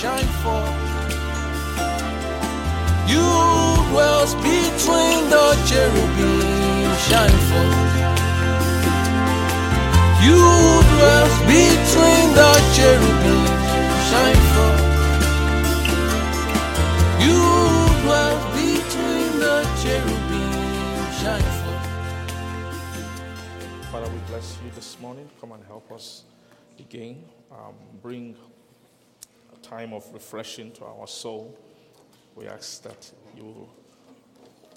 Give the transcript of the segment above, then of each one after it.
shine forth. You dwells between the cherubim, shine forth. You dwells between the cherubim, shine forth. You dwells between the cherubim, shine forth. Father, we bless you this morning. Come and help us again. Um, bring time of refreshing to our soul. We ask that you will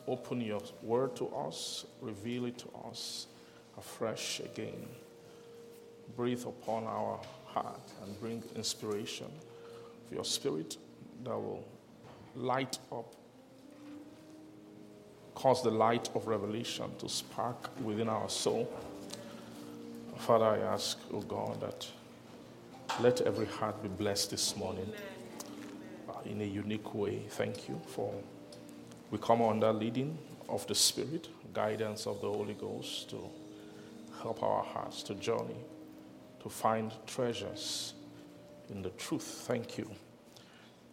open your word to us, reveal it to us afresh again. Breathe upon our heart and bring inspiration of your spirit that will light up, cause the light of revelation to spark within our soul. Father, I ask, oh God, that let every heart be blessed this morning in a unique way. Thank you for we come under leading of the Spirit, guidance of the Holy Ghost to help our hearts to journey, to find treasures in the truth. Thank you.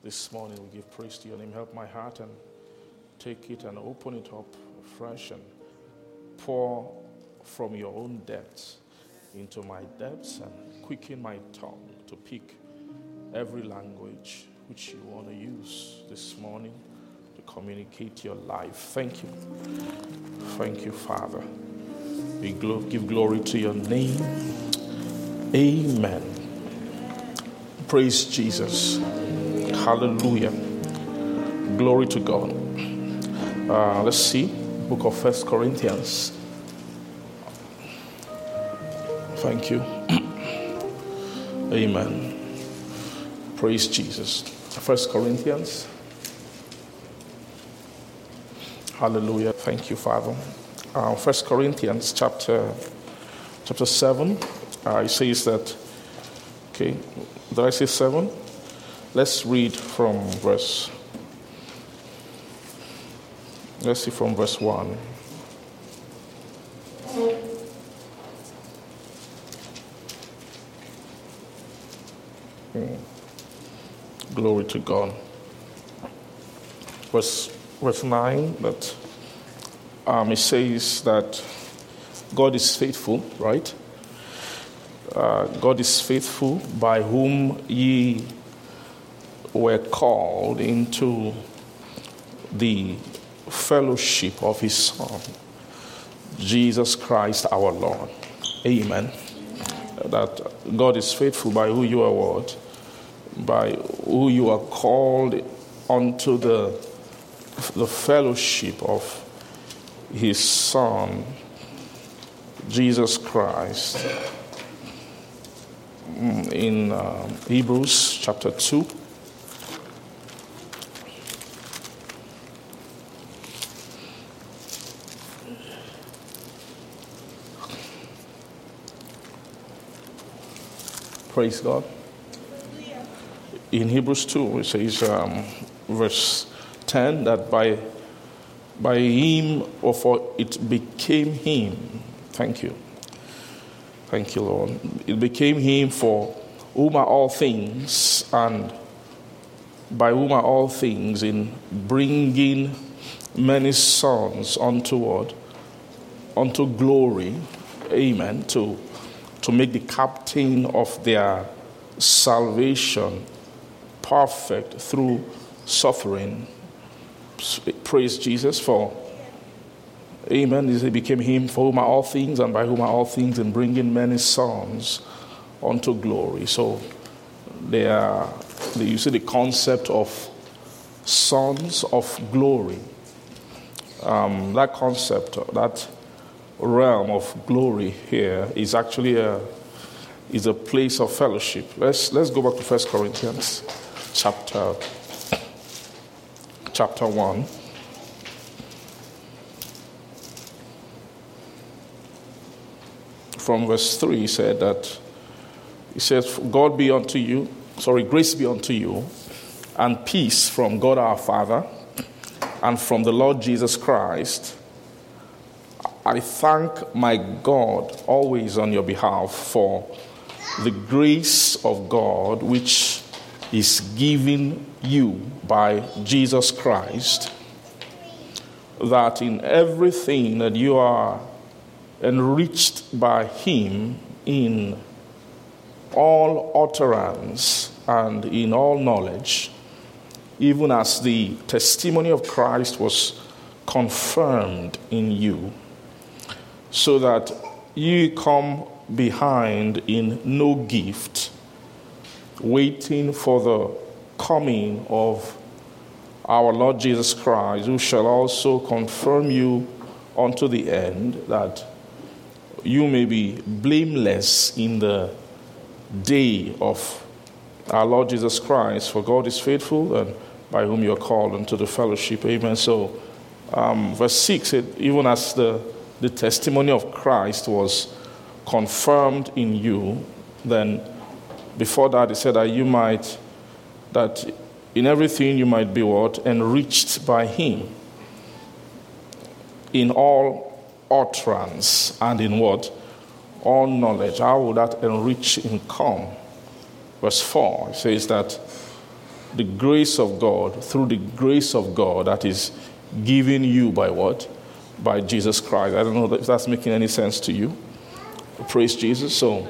This morning we give praise to your name. Help my heart and take it and open it up fresh and pour from your own depths into my depths and quicken my tongue to pick every language which you want to use this morning to communicate your life. Thank you. Thank you, Father. We give glory to your name. Amen. Praise Jesus. Hallelujah. Glory to God. Uh, let's see. Book of First Corinthians. Thank you. Amen. Praise Jesus. First Corinthians. Hallelujah. Thank you, Father. Uh, First Corinthians chapter chapter seven. Uh, it says that. Okay, did I say seven? Let's read from verse. Let's see from verse one. Glory to God. Verse, verse 9, that um, it says that God is faithful, right? Uh, God is faithful by whom ye were called into the fellowship of his Son, Jesus Christ our Lord. Amen. That God is faithful by who you are what? By who you are called unto the, the fellowship of his Son, Jesus Christ. In uh, Hebrews chapter 2. Praise God in Hebrews 2, it says, um, verse 10, that by, by him, or for it became him. Thank you. Thank you, Lord. It became him for whom are all things, and by whom are all things, in bringing many sons unto what? Unto glory. Amen. To, to make the captain of their salvation perfect through suffering. Praise Jesus for. Amen. He became him for whom are all things and by whom are all things in bringing many sons unto glory. So they are, you see the concept of sons of glory. Um, that concept, that realm of glory here is actually a, is a place of fellowship. Let's, let's go back to First Corinthians chapter chapter 1 from verse 3 he said that he says god be unto you sorry grace be unto you and peace from god our father and from the lord jesus christ. I thank my god always on your behalf for the grace of god which is given you by Jesus Christ, that in everything that you are enriched by Him in all utterance and in all knowledge, even as the testimony of Christ was confirmed in you, so that you come behind in no gift, waiting for the coming of our Lord Jesus Christ, who shall also confirm you unto the end, that you may be blameless in the day of our Lord Jesus Christ. For God is faithful, and by whom you are called unto the fellowship. Amen. So, um, verse 6, it, even as the, the testimony of Christ was confirmed in you, then before that, he said that you might, that in everything you might be what? Enriched by him. In all utterance and in what? All knowledge. How will that enrich come? Verse 4 says that the grace of God, through the grace of God that is given you by what? By Jesus Christ. I don't know if that's making any sense to you. Praise Jesus. So,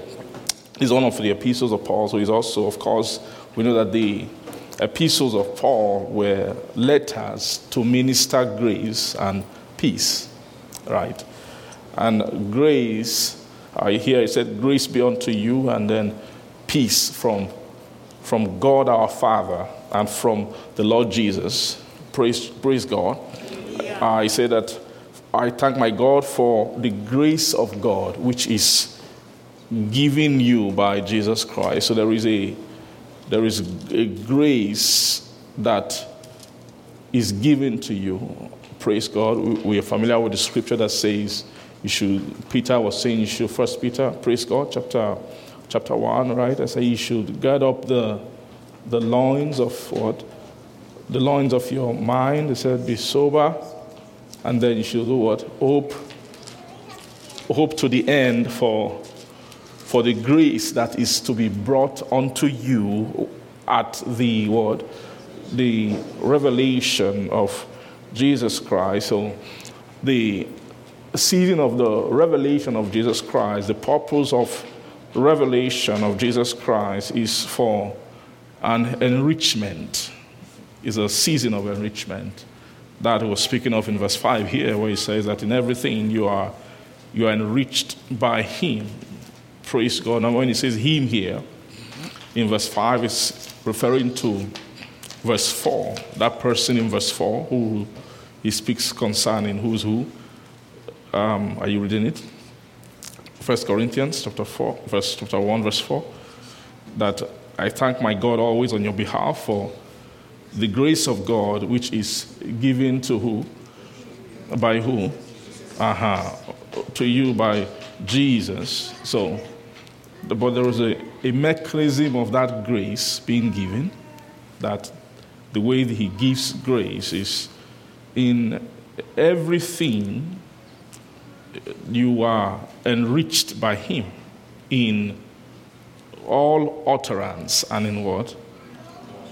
he's one of the epistles of Paul. So, he's also, of course, we know that the epistles of Paul were letters to minister grace and peace, right? And grace, I hear it said, grace be unto you, and then peace from, from God our Father and from the Lord Jesus. Praise, praise God. Uh, he said that I thank my God for the grace of God, which is given you by Jesus Christ. So there is a there is a grace that is given to you. Praise God. We are familiar with the scripture that says you should Peter was saying you should first Peter, praise God, chapter chapter one, right? I say you should gird up the the loins of what? The loins of your mind. He said, be sober, and then you should do what? Hope. Hope to the end for for the grace that is to be brought unto you at the word, The revelation of Jesus Christ. So the season of the revelation of Jesus Christ, the purpose of revelation of Jesus Christ is for an enrichment, is a season of enrichment. That was speaking of in verse 5 here, where he says that in everything you are you are enriched by him. Praise God. And when he says him here, in verse 5, is referring to verse 4. That person in verse 4 who he speaks concerning who's who. Um, are you reading it? First Corinthians chapter 4, verse chapter 1, verse 4. That I thank my God always on your behalf for the grace of God which is given to who? By who? Uh-huh. To you by Jesus. So but there was a, a mechanism of that grace being given, that the way that he gives grace is in everything you are enriched by him in all utterance and in what?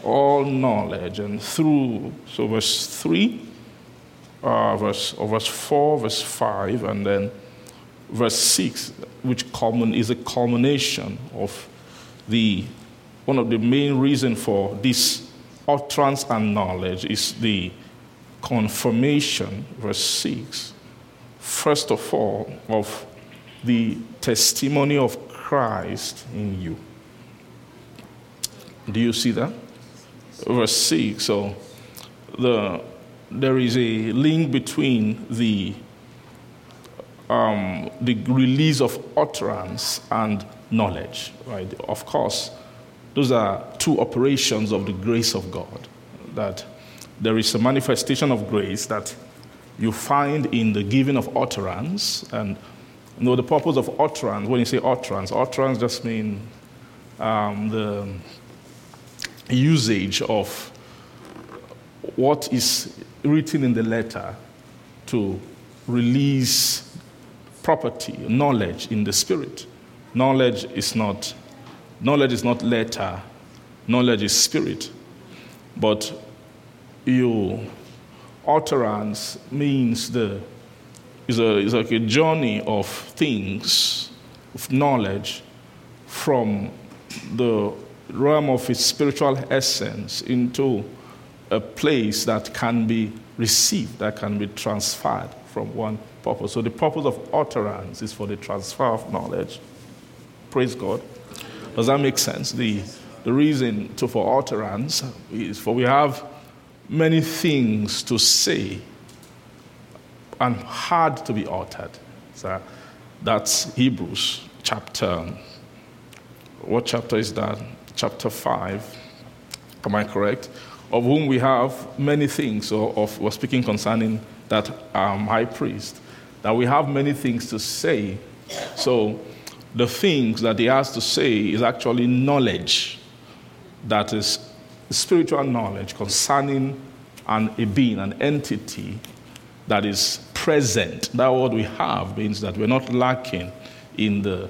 All knowledge. And through, so verse 3, uh, verse, or verse 4, verse 5, and then verse 6, which common, is a culmination of the one of the main reasons for this utterance and knowledge is the confirmation, verse 6, first of all, of the testimony of Christ in you. Do you see that? Verse 6. So the, there is a link between the um, the release of utterance and knowledge, right? Of course, those are two operations of the grace of God. That there is a manifestation of grace that you find in the giving of utterance. And you know, the purpose of utterance, when you say utterance, utterance just means um, the usage of what is written in the letter to release property, knowledge in the spirit. Knowledge is not, knowledge is not letter knowledge is spirit. But you utterance means the is a is like a journey of things, of knowledge from the realm of its spiritual essence into a place that can be received, that can be transferred from one purpose. So the purpose of utterance is for the transfer of knowledge. Praise God. Does that make sense? The, the reason to, for utterance is for we have many things to say and hard to be uttered. So that's Hebrews chapter. What chapter is that? Chapter 5. Am I correct? Of whom we have many things, or of, we're speaking concerning that um, high priest, that we have many things to say. So the things that he has to say is actually knowledge that is spiritual knowledge concerning an, a being, an entity that is present. That what we have means that we're not lacking in the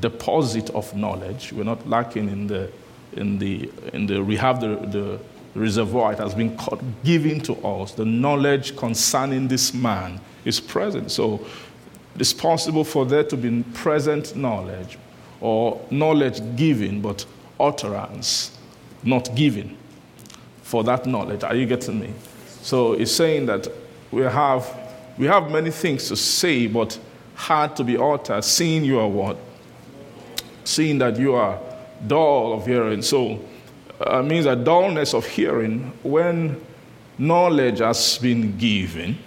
deposit of knowledge. We're not lacking in the, in the, in the we have the, the reservoir. It has been given to us. The knowledge concerning this man is present. So it's possible for there to be present knowledge or knowledge given, but utterance not given for that knowledge. Are you getting me? So it's saying that we have, we have many things to say, but hard to be uttered, seeing you are what? Seeing that you are dull of hearing. So uh, means that dullness of hearing, when knowledge has been given,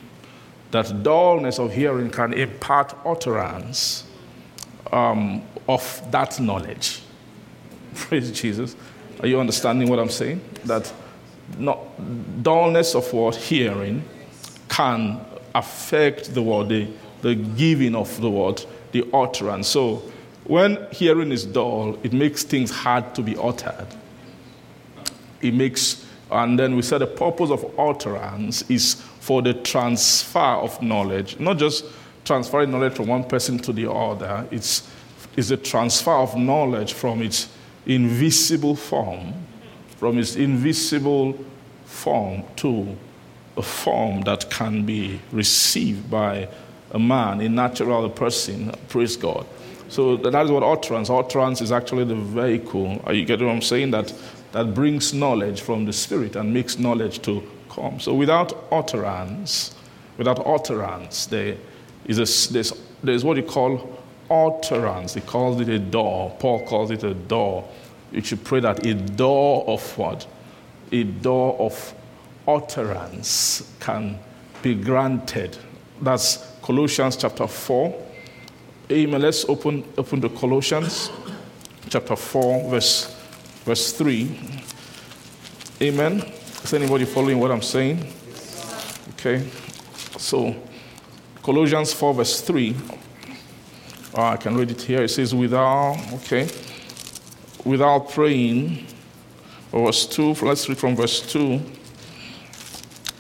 that dullness of hearing can impart utterance um, of that knowledge. Praise Jesus. Are you understanding what I'm saying? That not, dullness of what hearing can affect the word, the, the giving of the word, the utterance. So when hearing is dull, it makes things hard to be uttered. It makes, and then we said the purpose of utterance is for the transfer of knowledge, not just transferring knowledge from one person to the other. It's, it's the transfer of knowledge from its invisible form, from its invisible form to a form that can be received by a man, a natural person. Praise God. So that is what utterance. Utterance is actually the vehicle. Are you getting what I'm saying? That that brings knowledge from the Spirit and makes knowledge to come. So without utterance, without utterance, there is a, there's, there's what you call utterance. He calls it a door. Paul calls it a door. You should pray that a door of what? A door of utterance can be granted. That's Colossians chapter 4. Amen. Let's open, open the Colossians chapter 4, verse, verse 3. Amen. Is anybody following what I'm saying? Okay. So, Colossians 4, verse 3. Oh, I can read it here. It says, without, okay, without praying. or Verse 2, let's read from verse 2.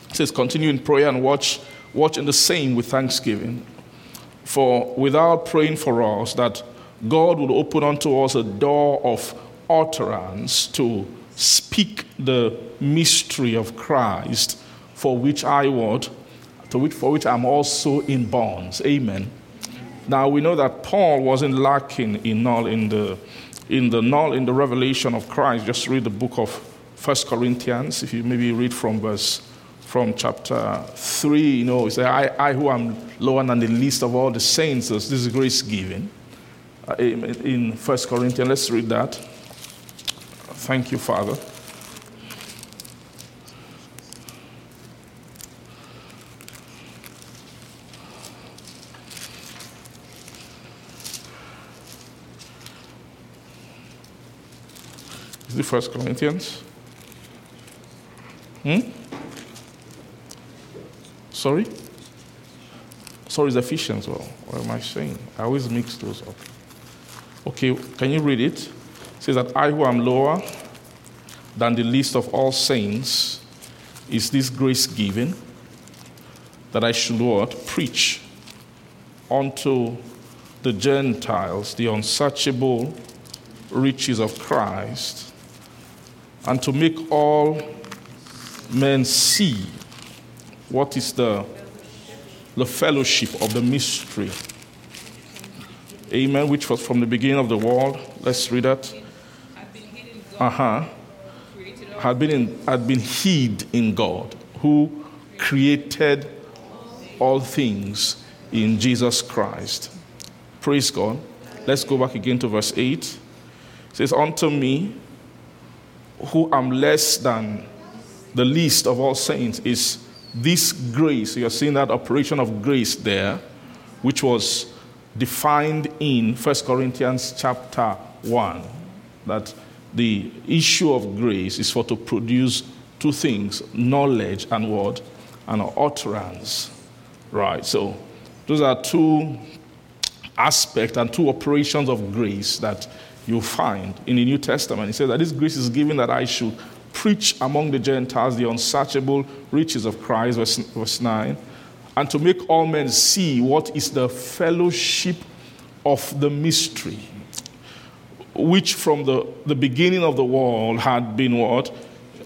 It says, continue in prayer and watch, watch in the same with thanksgiving. For without praying for us, that God would open unto us a door of utterance to speak the mystery of Christ, for which I would, to which, for which I'm also in bonds. Amen. Now we know that Paul wasn't lacking in all in the in the null in the revelation of Christ. Just read the book of First Corinthians. If you maybe read from verse from chapter three, you know, it's I, I who am lower than the least of all the saints. This is grace given. Uh, in First Corinthians, let's read that. Thank you, Father. Is it First Corinthians? Hmm? Sorry? Sorry, it's Ephesians. Well, what am I saying? I always mix those up. Okay, can you read it? says that I, who am lower than the least of all saints, is this grace given that I should what? Preach unto the Gentiles the unsearchable riches of Christ and to make all men see what is the, the fellowship of the mystery. Amen, which was from the beginning of the world. Let's read that. Uh huh. Had been, in, had been hid in God, who created all things in Jesus Christ. Praise God. Let's go back again to verse 8. It says, Unto me, who am less than the least of all saints, is this grace. You're seeing that operation of grace there, which was defined in 1 Corinthians chapter 1. That the issue of grace is for to produce two things knowledge and what? And utterance. Right. So those are two aspects and two operations of grace that you find in the New Testament. He says that this grace is given that I should preach among the Gentiles the unsearchable riches of Christ, verse, verse 9, and to make all men see what is the fellowship of the mystery, which from the, the beginning of the world had been what?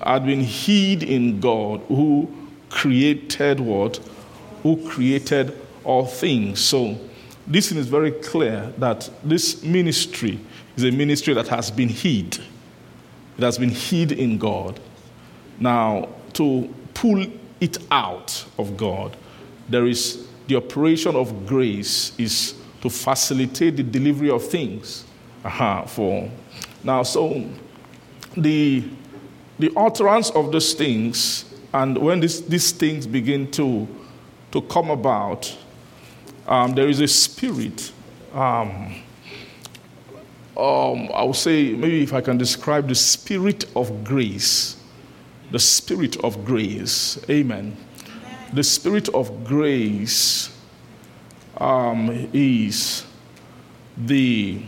Had been hid in God, who created what? Who created all things. So, this is very clear that this ministry is a ministry that has been hid. It has been hid in God. Now, to pull it out of God, there is the operation of grace is to facilitate the delivery of things. Aha, for now, so the the utterance of these things, and when this, these things begin to to come about, um, there is a spirit. Um, um, I would say, maybe if I can describe the spirit of grace, the spirit of grace, amen. The spirit of grace um, is the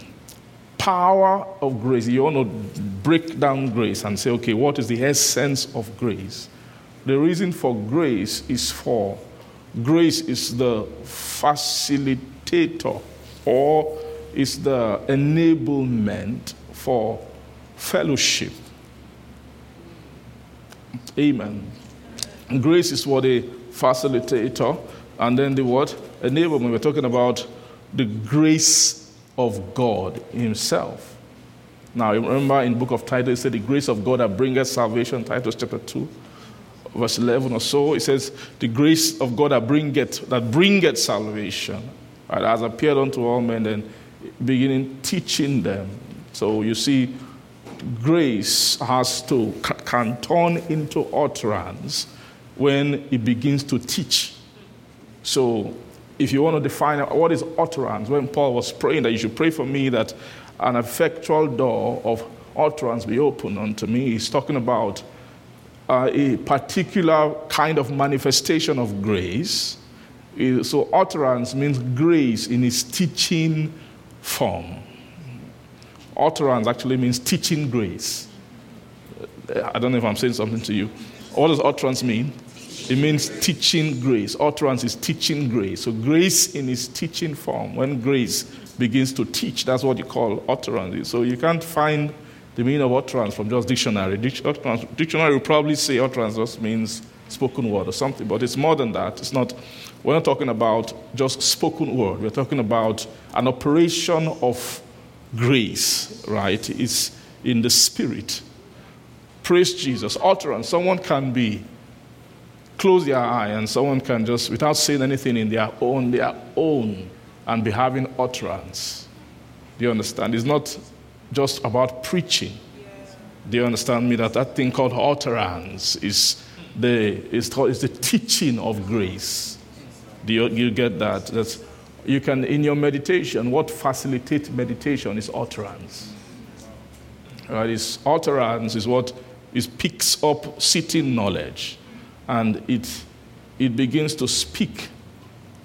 power of grace. You want to break down grace and say, okay, what is the essence of grace? The reason for grace is for grace is the facilitator or is the enablement for fellowship. Amen. Grace is what a facilitator, and then the what? Enablement. We're talking about the grace of God Himself. Now, remember in book of Titus, it said, The grace of God that bringeth salvation, Titus chapter 2, verse 11 or so. It says, The grace of God that bringeth, that bringeth salvation right, has appeared unto all men, and beginning teaching them. So you see, grace has to can turn into utterance when it begins to teach. So if you want to define what is utterance, when Paul was praying that you should pray for me that an effectual door of utterance be opened unto me, he's talking about uh, a particular kind of manifestation of grace. So utterance means grace in its teaching form. Utterance actually means teaching grace. Uh, I don't know if I'm saying something to you. What does utterance mean? It means teaching grace. Utterance is teaching grace. So, grace in its teaching form, when grace begins to teach, that's what you call utterance. So, you can't find the meaning of utterance from just dictionary. Dictionary will probably say utterance just means spoken word or something, but it's more than that. It's not, we're not talking about just spoken word. We're talking about an operation of grace, right? It's in the spirit. Praise Jesus. Utterance. Someone can be close their eye and someone can just, without saying anything in their own, their own, and be having utterance. Do you understand? It's not just about preaching. Do you understand me? That that thing called utterance is the, is, is the teaching of grace. Do you, you get that? That's, you can, in your meditation, what facilitates meditation is utterance. Right? Is utterance is what is picks up sitting knowledge and it, it begins to speak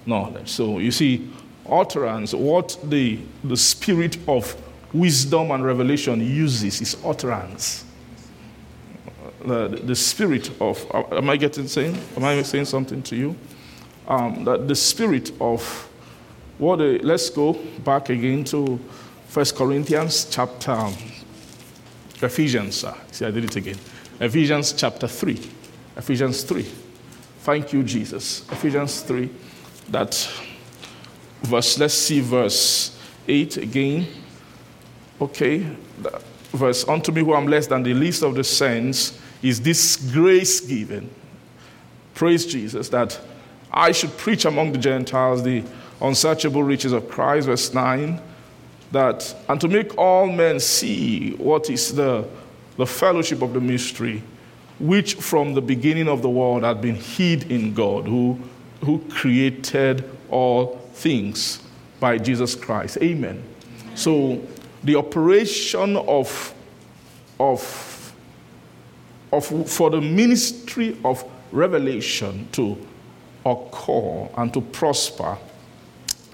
knowledge. So you see, utterance, what the, the spirit of wisdom and revelation uses is utterance. The, the spirit of, am I getting saying? Am I saying something to you? Um, that the spirit of what? A, let's go back again to First Corinthians chapter Ephesians, uh, see, I did it again. Ephesians chapter 3. Ephesians 3. Thank you, Jesus. Ephesians 3, that verse, let's see verse 8 again. Okay, verse, unto me who am less than the least of the saints is this grace given. Praise Jesus, that I should preach among the Gentiles the unsearchable riches of Christ, verse 9, that, and to make all men see what is the, the fellowship of the mystery, which from the beginning of the world had been hid in God, who, who created all things by Jesus Christ. Amen. So, the operation of, of, of, for the ministry of revelation to occur and to prosper,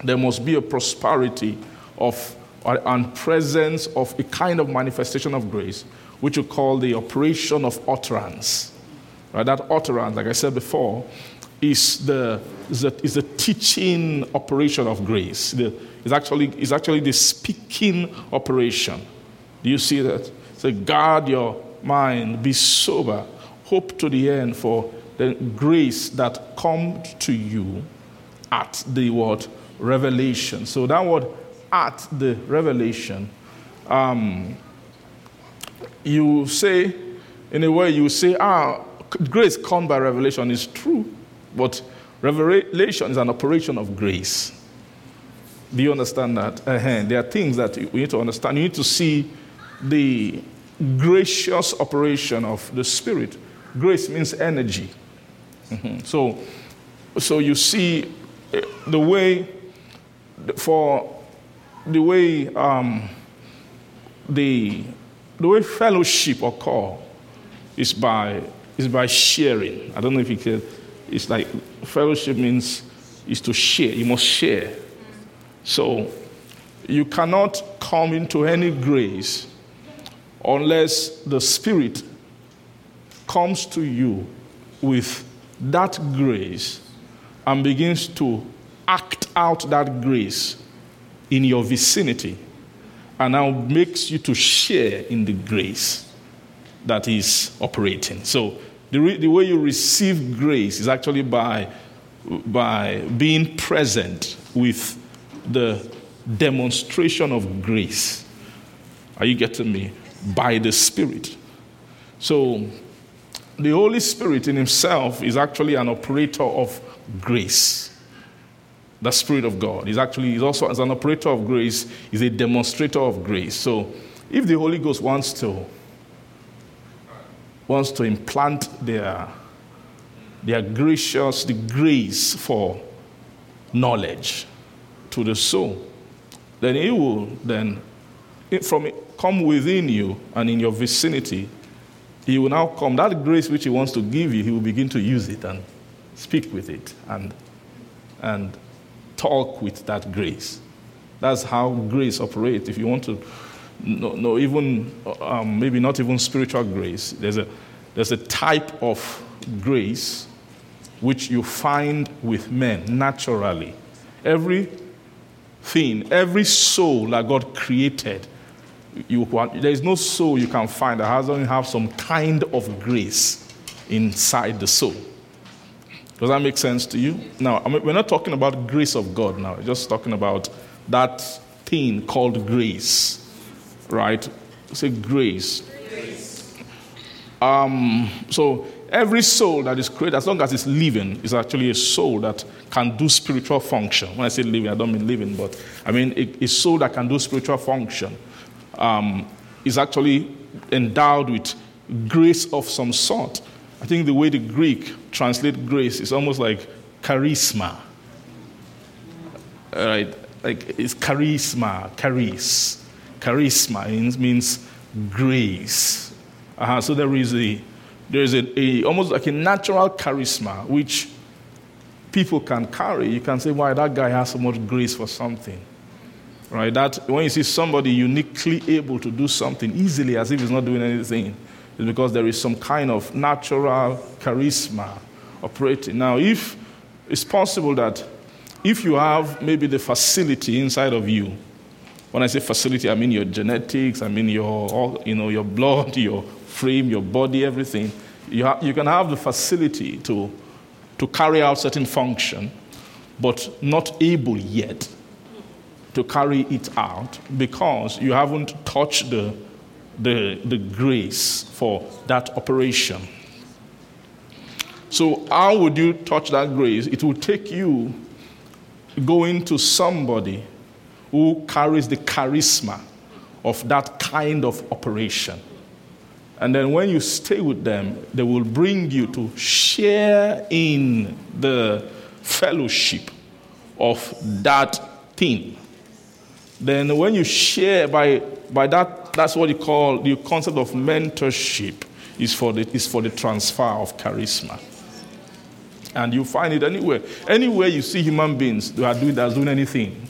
there must be a prosperity of and presence of a kind of manifestation of grace, which we call the operation of utterance. Right? That utterance, like I said before, is the, is the, is the teaching operation of grace. The, is actually, is actually the speaking operation. Do you see that? So guard your mind, be sober, hope to the end for the grace that comes to you at the word revelation. So that word at the revelation, um, you say, in a way, you say, ah, grace come by revelation is true, but revelation is an operation of grace. Do you understand that? Uh-huh. There are things that we need to understand. You need to see the gracious operation of the Spirit. Grace means energy. Mm-hmm. So, so you see uh, the way for the way um, the the way fellowship occur is by is by sharing. I don't know if you can. It's like fellowship means is to share. You must share. So you cannot come into any grace unless the Spirit comes to you with that grace and begins to act out that grace in your vicinity and now makes you to share in the grace that is operating. So the, re- the way you receive grace is actually by, by being present with the demonstration of grace. Are you getting me? By the Spirit. So, the Holy Spirit in Himself is actually an operator of grace. The Spirit of God is actually is also as an operator of grace, is a demonstrator of grace. So, if the Holy Ghost wants to wants to implant their their gracious the grace for knowledge, to the soul, then it will then from it, come within you and in your vicinity. He will now come. That grace which he wants to give you, he will begin to use it and speak with it and and talk with that grace. That's how grace operates. If you want to know, know even um, maybe not even spiritual grace, there's a there's a type of grace which you find with men naturally. Every thing, every soul that God created, you, there is no soul you can find that doesn't have some kind of grace inside the soul. Does that make sense to you? Now, I mean, we're not talking about grace of God now. We're just talking about that thing called grace, right? Say grace. grace. Um, so Every soul that is created, as long as it's living, is actually a soul that can do spiritual function. When I say living, I don't mean living, but I mean a, a soul that can do spiritual function um, is actually endowed with grace of some sort. I think the way the Greek translate grace is almost like charisma. Right? Like it's charisma, charis. Charisma means, means grace. Uh-huh. So there is a there's a, a, almost like a natural charisma which people can carry. You can say, why that guy has so much grace for something. Right? That when you see somebody uniquely able to do something easily as if he's not doing anything, it's because there is some kind of natural charisma operating. Now, if it's possible that if you have maybe the facility inside of you When I say facility, I mean your genetics, I mean your, you know, your blood, your frame, your body, everything. You, ha- you can have the facility to, to carry out certain function, but not able yet to carry it out because you haven't touched the, the, the grace for that operation. So, how would you touch that grace? It will take you going to somebody who carries the charisma of that kind of operation. And then when you stay with them, they will bring you to share in the fellowship of that thing. Then when you share by, by that, that's what you call the concept of mentorship is for the, is for the transfer of charisma. And you find it anywhere. Anywhere you see human beings that are doing, that's doing anything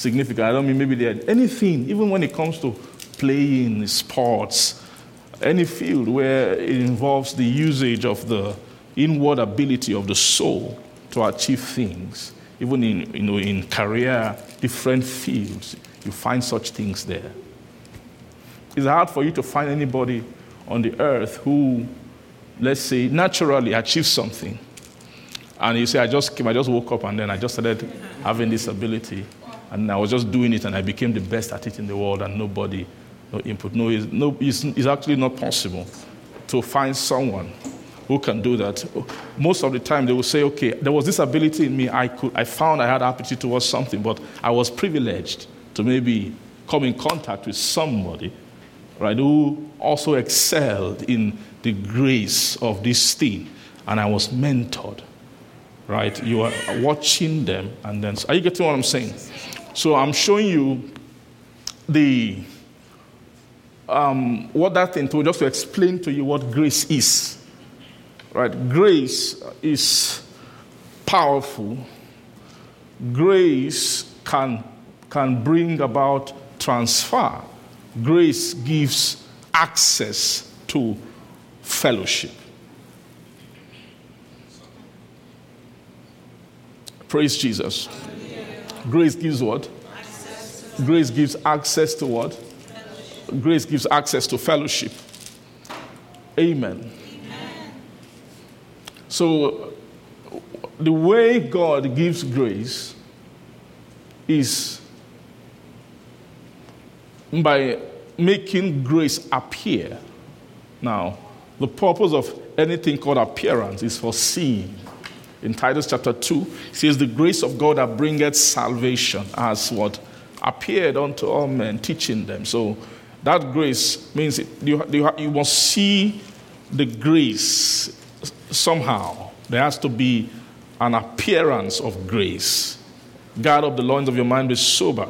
significant. I don't mean maybe they're anything, even when it comes to playing sports, any field where it involves the usage of the inward ability of the soul to achieve things, even in, you know, in career, different fields, you find such things there. It's hard for you to find anybody on the earth who, let's say, naturally achieves something. And you say, I just came, I just woke up and then I just started having this ability. And I was just doing it and I became the best at it in the world and nobody, no input. No, it's, no, it's, it's actually not possible to find someone who can do that. Most of the time they will say, okay, there was this ability in me, I, could, I found I had aptitude towards something, but I was privileged to maybe come in contact with somebody, right, who also excelled in the grace of this thing, and I was mentored, right? You are watching them, and then, are you getting what I'm saying? So I'm showing you the um, what that thing to just to explain to you what grace is. Right? Grace is powerful. Grace can, can bring about transfer. Grace gives access to fellowship. Praise Jesus. Grace gives what? Grace gives access to what? Grace gives access to fellowship. Amen. So, the way God gives grace is by making grace appear. Now, the purpose of anything called appearance is for seeing. In Titus chapter 2, it says, The grace of God that bringeth salvation as what? Appeared unto all men, teaching them. So that grace means you, you, you must see the grace somehow. There has to be an appearance of grace. Guard up the loins of your mind, be sober,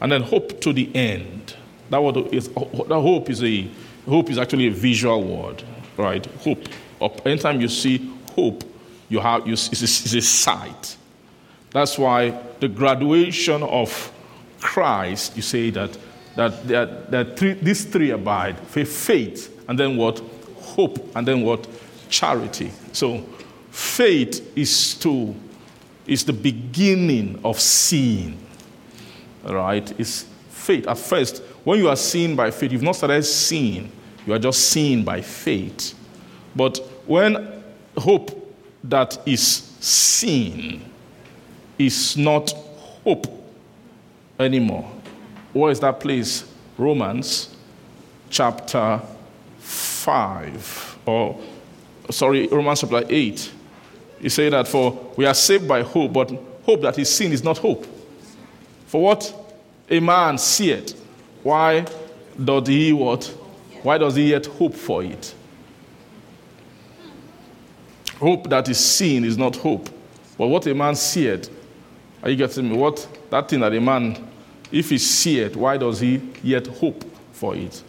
and then hope to the end. That, word is, that hope is a hope is actually a visual word, right? Hope. Anytime you see hope, you have you, it's, a, it's a sight. That's why the graduation of Christ, you say that that, that, that three, these three abide faith, and then what? Hope, and then what? Charity. So faith is to is the beginning of seeing. Right? It's faith. At first, when you are seen by faith, you've not started seeing, you are just seen by faith. But when hope that is seen is not hope anymore. Where is that place? Romans chapter 5, or sorry, Romans chapter 8. He said that for we are saved by hope, but hope that is seen is not hope. For what a man seeth, why does he what? Why does he yet hope for it? Hope that is seen is not hope. But what a man seeth, are you getting me? What that thing that a man, if he seeth, why does he yet hope for it?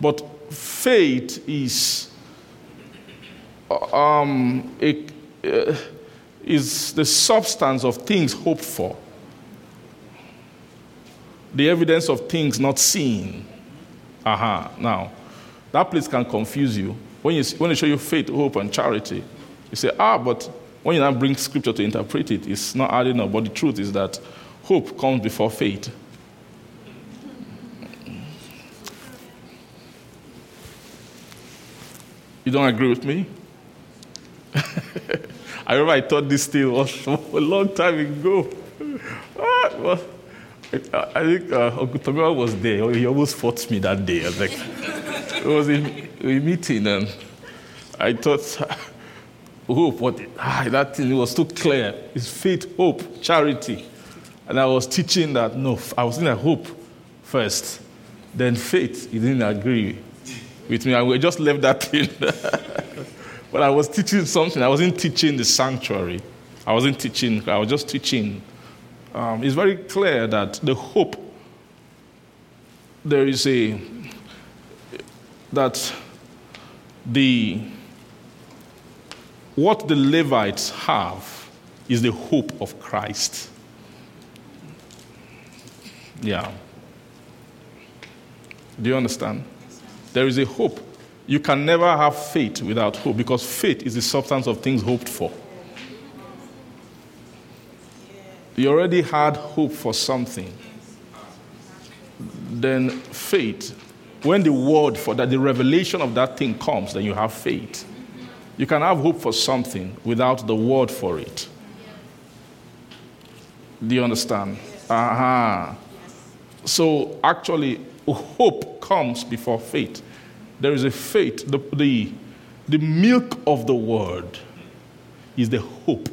But faith is um, it, uh, is the substance of things hoped for, the evidence of things not seen. Aha, uh-huh. now, that place can confuse you. When, you. when they show you faith, hope, and charity, you say, ah, but when you now bring scripture to interpret it, it's not adding up. But the truth is that hope comes before faith. You don't agree with me? I remember I thought this thing was a long time ago. Ah, I, I think uh, Uncle Tomiwa was there. He almost fought me that day. I was like, it was a, a meeting, and I thought, hope, what? Ah, that thing was too clear. It's faith, hope, charity. And I was teaching that, no, I was in a hope first, then faith. He didn't agree with me, we just left that thing. But I was teaching something. I wasn't teaching the sanctuary. I wasn't teaching, I was just teaching. Um, it's very clear that the hope, there is a, that the, what the Levites have is the hope of Christ. Yeah. Do you understand? There is a hope. You can never have faith without hope because faith is the substance of things hoped for. You already had hope for something. Then faith, when the word for that, the revelation of that thing comes, then you have faith. You can have hope for something without the word for it. Do you understand? Uh-huh. So actually, hope comes before faith. There is a faith. The, the, the milk of the word is the hope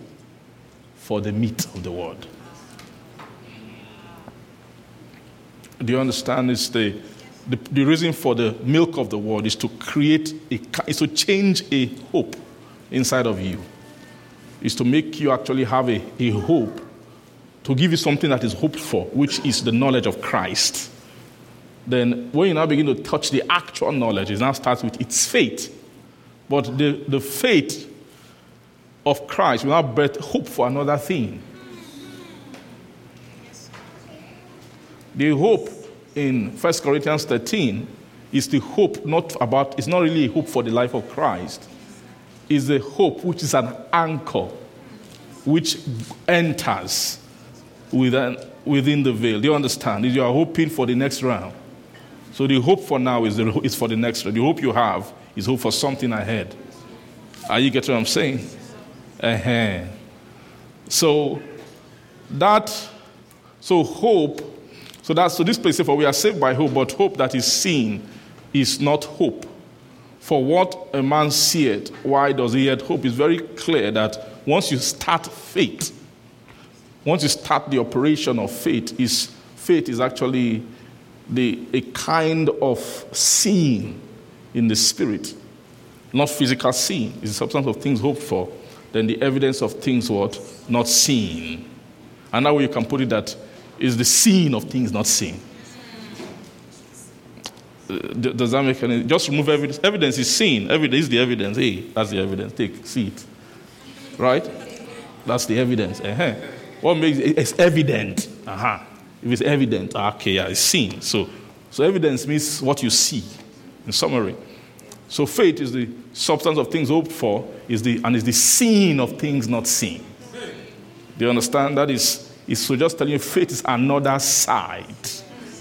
for the meat of the word. Do you understand? It's the, the, the reason for the milk of the word is to create a, is to change a hope inside of you. Is to make you actually have a, a hope, to give you something that is hoped for, which is the knowledge of Christ then when you now begin to touch the actual knowledge, it now starts with its faith. But the, the faith of Christ will now birth hope for another thing. The hope in 1 Corinthians 13 is the hope not about, it's not really a hope for the life of Christ. It's a hope which is an anchor which enters within, within the veil. Do you understand? You are hoping for the next round. So the hope for now is, the, is for the next. The hope you have is hope for something ahead. Are you getting what I'm saying? Uh-huh. So that, so hope, so that's so this place for we are saved by hope, but hope that is seen is not hope. For what a man seeth, why does he yet hope? It's very clear that once you start faith, once you start the operation of faith, is faith is actually the, a kind of seeing in the spirit, not physical seeing. It's the substance of things hoped for, then the evidence of things what? Not seen. And now you can put it that is the seeing of things not seen. Uh, does that make any? Just remove evidence. Evidence is seen. Evidence is the evidence. Hey, that's the evidence. Take, see it. Right? That's the evidence. Uh-huh. What makes it? It's evident. Uh-huh. If it's evident, ah, okay, yeah, it's seen. So, so evidence means what you see, in summary. So faith is the substance of things hoped for, is the, and is the seeing of things not seen. Do you understand? That is, is so just telling you faith is another side.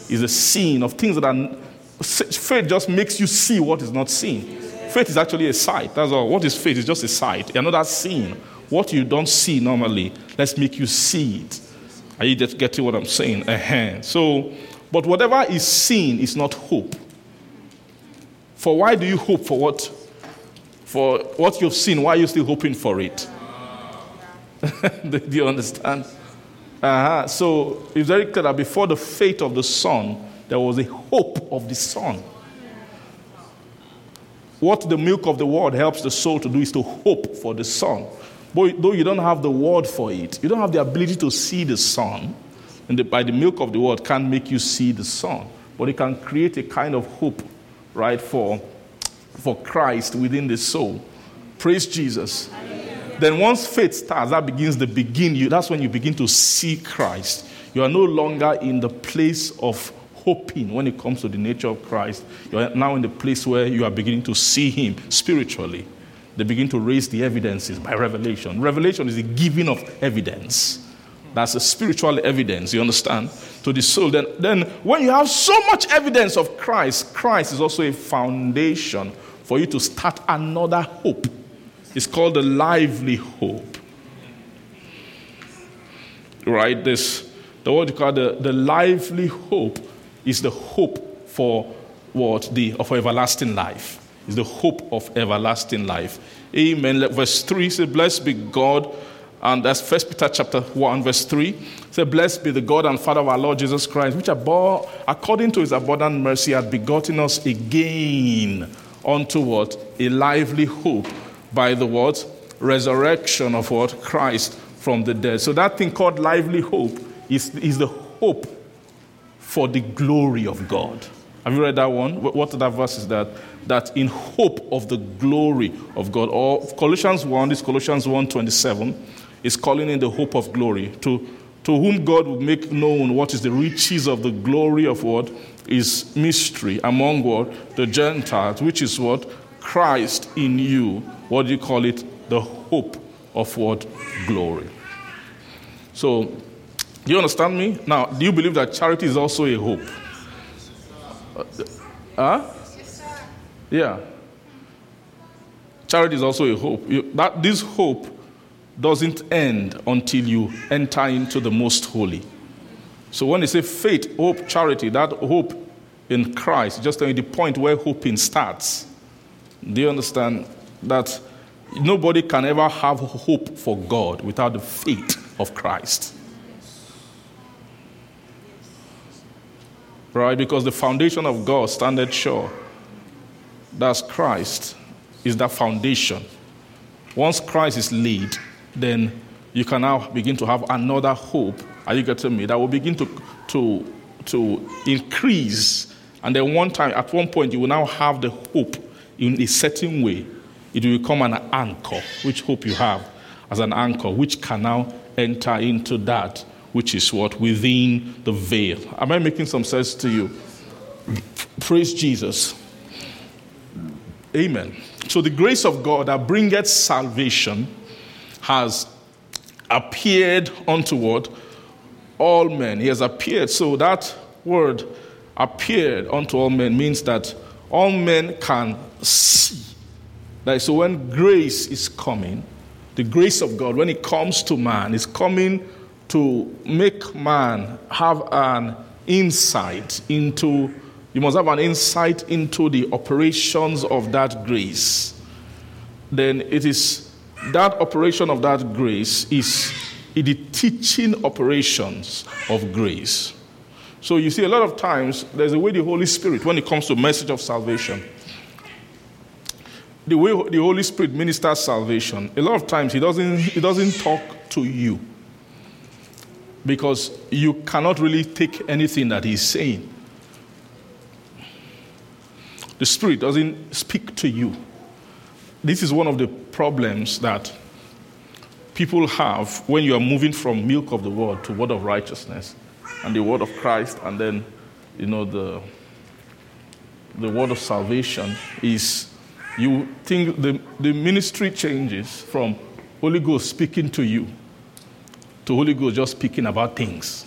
Is the seeing of things that are faith just makes you see what is not seen. Faith is actually a sight. That's all. What is faith? It's just a sight. Another seeing. What you don't see normally, let's make you see it. Are you just getting what I'm saying? Uh-huh. So, but whatever is seen is not hope. For why do you hope for what? For what you've seen, why are you still hoping for it? do you understand? Uh-huh. So it's very clear that before the fate of the Son, there was a hope of the Son. What the milk of the word helps the soul to do is to hope for the Son. But though you don't have the word for it, you don't have the ability to see the Son, and the, by the milk of the word can't make you see the Son, but it can create a kind of hope, right, for, for Christ within the soul. Praise Jesus. Then once faith starts, that begins the begin. You, that's when you begin to see Christ. You are no longer in the place of hoping when it comes to the nature of Christ. You are now in the place where you are beginning to see Him spiritually they begin to raise the evidences by revelation. Revelation is the giving of evidence. That's a spiritual evidence, you understand, to the soul. Then, then when you have so much evidence of Christ, Christ is also a foundation for you to start another hope. It's called the lively hope. Right? This, the word you call the, the lively hope is the hope for what? The of everlasting life. Is the hope of everlasting life. Amen. Verse 3 says, Blessed be God. And that's First Peter chapter 1, verse 3. Say, Blessed be the God and Father of our Lord Jesus Christ, which above, according to his abundant mercy had begotten us again unto what? A lively hope by the what? Resurrection of what? Christ from the dead. So that thing called lively hope is, is the hope for the glory of God. Have you read that one? What that verse is that? That in hope of the glory of God. Or Colossians 1, this Colossians 1 27 is calling in the hope of glory. To, to whom God will make known what is the riches of the glory of what is mystery among what? The Gentiles, which is what? Christ in you. What do you call it? The hope of what? Glory. So, do you understand me? Now, do you believe that charity is also a hope? Uh, huh? Yeah. Charity is also a hope. That, this hope doesn't end until you enter into the most holy. So when you say faith, hope, charity, that hope in Christ, just the point where hoping starts. Do you understand that nobody can ever have hope for God without the faith of Christ? Right? Because the foundation of God standeth sure. That's Christ, is that foundation. Once Christ is laid, then you can now begin to have another hope. Are you getting me? That will begin to, to, to increase. And then one time, at one point, you will now have the hope in a certain way. It will become an anchor, which hope you have as an anchor, which can now enter into that which is what? Within the veil. Am I making some sense to you? Praise Jesus. Amen. So the grace of God that bringeth salvation has appeared unto what? All men. He has appeared. So that word appeared unto all men means that all men can see. Like, so when grace is coming, the grace of God, when it comes to man, is coming to make man have an insight into, you must have an insight into the operations of that grace. Then it is that operation of that grace is the teaching operations of grace. So you see, a lot of times there's a way the Holy Spirit, when it comes to message of salvation, the way the Holy Spirit ministers salvation, a lot of times he doesn't, he doesn't talk to you because you cannot really take anything that he's saying. The Spirit doesn't speak to you. This is one of the problems that people have when you are moving from milk of the word to word of righteousness and the word of Christ and then you know the the word of salvation is you think the, the ministry changes from Holy Ghost speaking to you to Holy Ghost just speaking about things.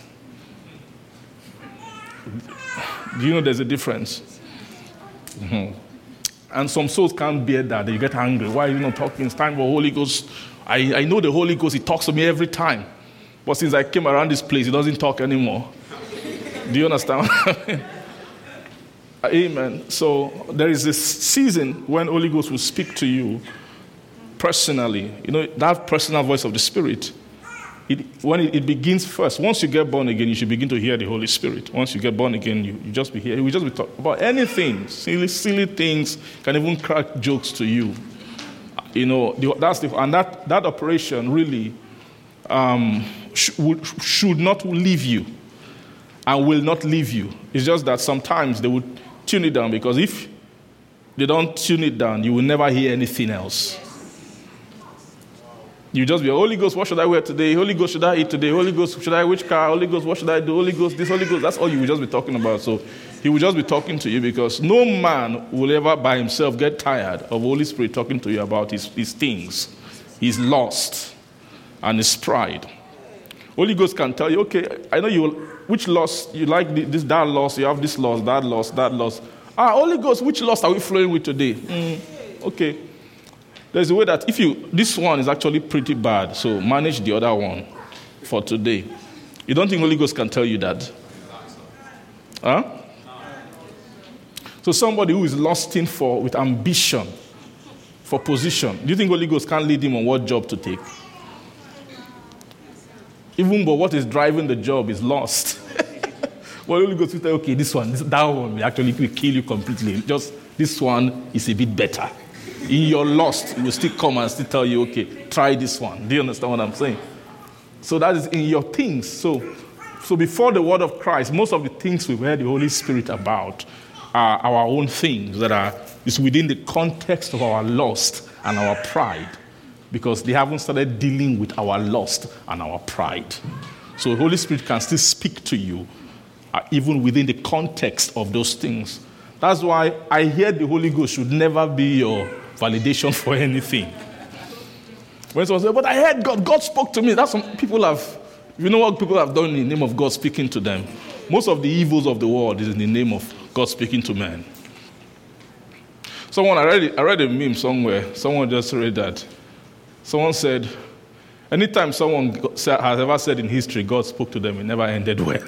Do you know there's a difference? Mm-hmm. And some souls can't bear that. They get angry. Why are you not talking? It's time for Holy Ghost. I, I know the Holy Ghost, He talks to me every time. But since I came around this place, He doesn't talk anymore. Do you understand? Amen. So there is this season when Holy Ghost will speak to you personally. You know, that personal voice of the Spirit it, when it, it, begins first, once you get born again, you should begin to hear the Holy Spirit. Once you get born again, you, you just be here. We just be talking about anything, silly, silly things, can even crack jokes to you. You know, the, that's the, and that, that operation really um, sh- should not leave you and will not leave you. It's just that sometimes they would tune it down because if they don't tune it down, you will never hear anything else. You just be, Holy Ghost, what should I wear today? Holy Ghost, should I eat today? Holy Ghost, should I which car? Holy Ghost, what should I do? Holy Ghost, this Holy Ghost. That's all you will just be talking about. So he will just be talking to you because no man will ever by himself get tired of Holy Spirit talking to you about his, his things. He's lost and his pride. Holy Ghost can tell you, okay, I know you which loss you like this, that loss, you have this loss, that loss, that loss. Ah, Holy Ghost, which loss are we flowing with today? Mm. okay, there's a way that if you, this one is actually pretty bad, so manage the other one for today. You don't think Holy Ghost can tell you that? Huh? So somebody who is lusting for with ambition for position, do you think Holy Ghost can lead him on what job to take? Even but what is driving the job is lost. well, Holy Ghost will say, okay, this one, this, that one will actually will kill you completely. Just this one is a bit better. In your lust, he will still come and still tell you, okay, try this one. Do you understand what I'm saying? So that is in your things. So, so before the word of Christ, most of the things we've heard the Holy Spirit about are our own things that are is within the context of our lust and our pride because they haven't started dealing with our lust and our pride. So the Holy Spirit can still speak to you uh, even within the context of those things. That's why I hear the Holy Ghost should never be your validation for anything. When someone says, But I heard God, God spoke to me. That's what people have, you know what people have done in the name of God speaking to them? Most of the evils of the world is in the name of God speaking to men. Someone, I read, I read a meme somewhere. Someone just read that. Someone said, anytime someone has ever said in history God spoke to them, it never ended well.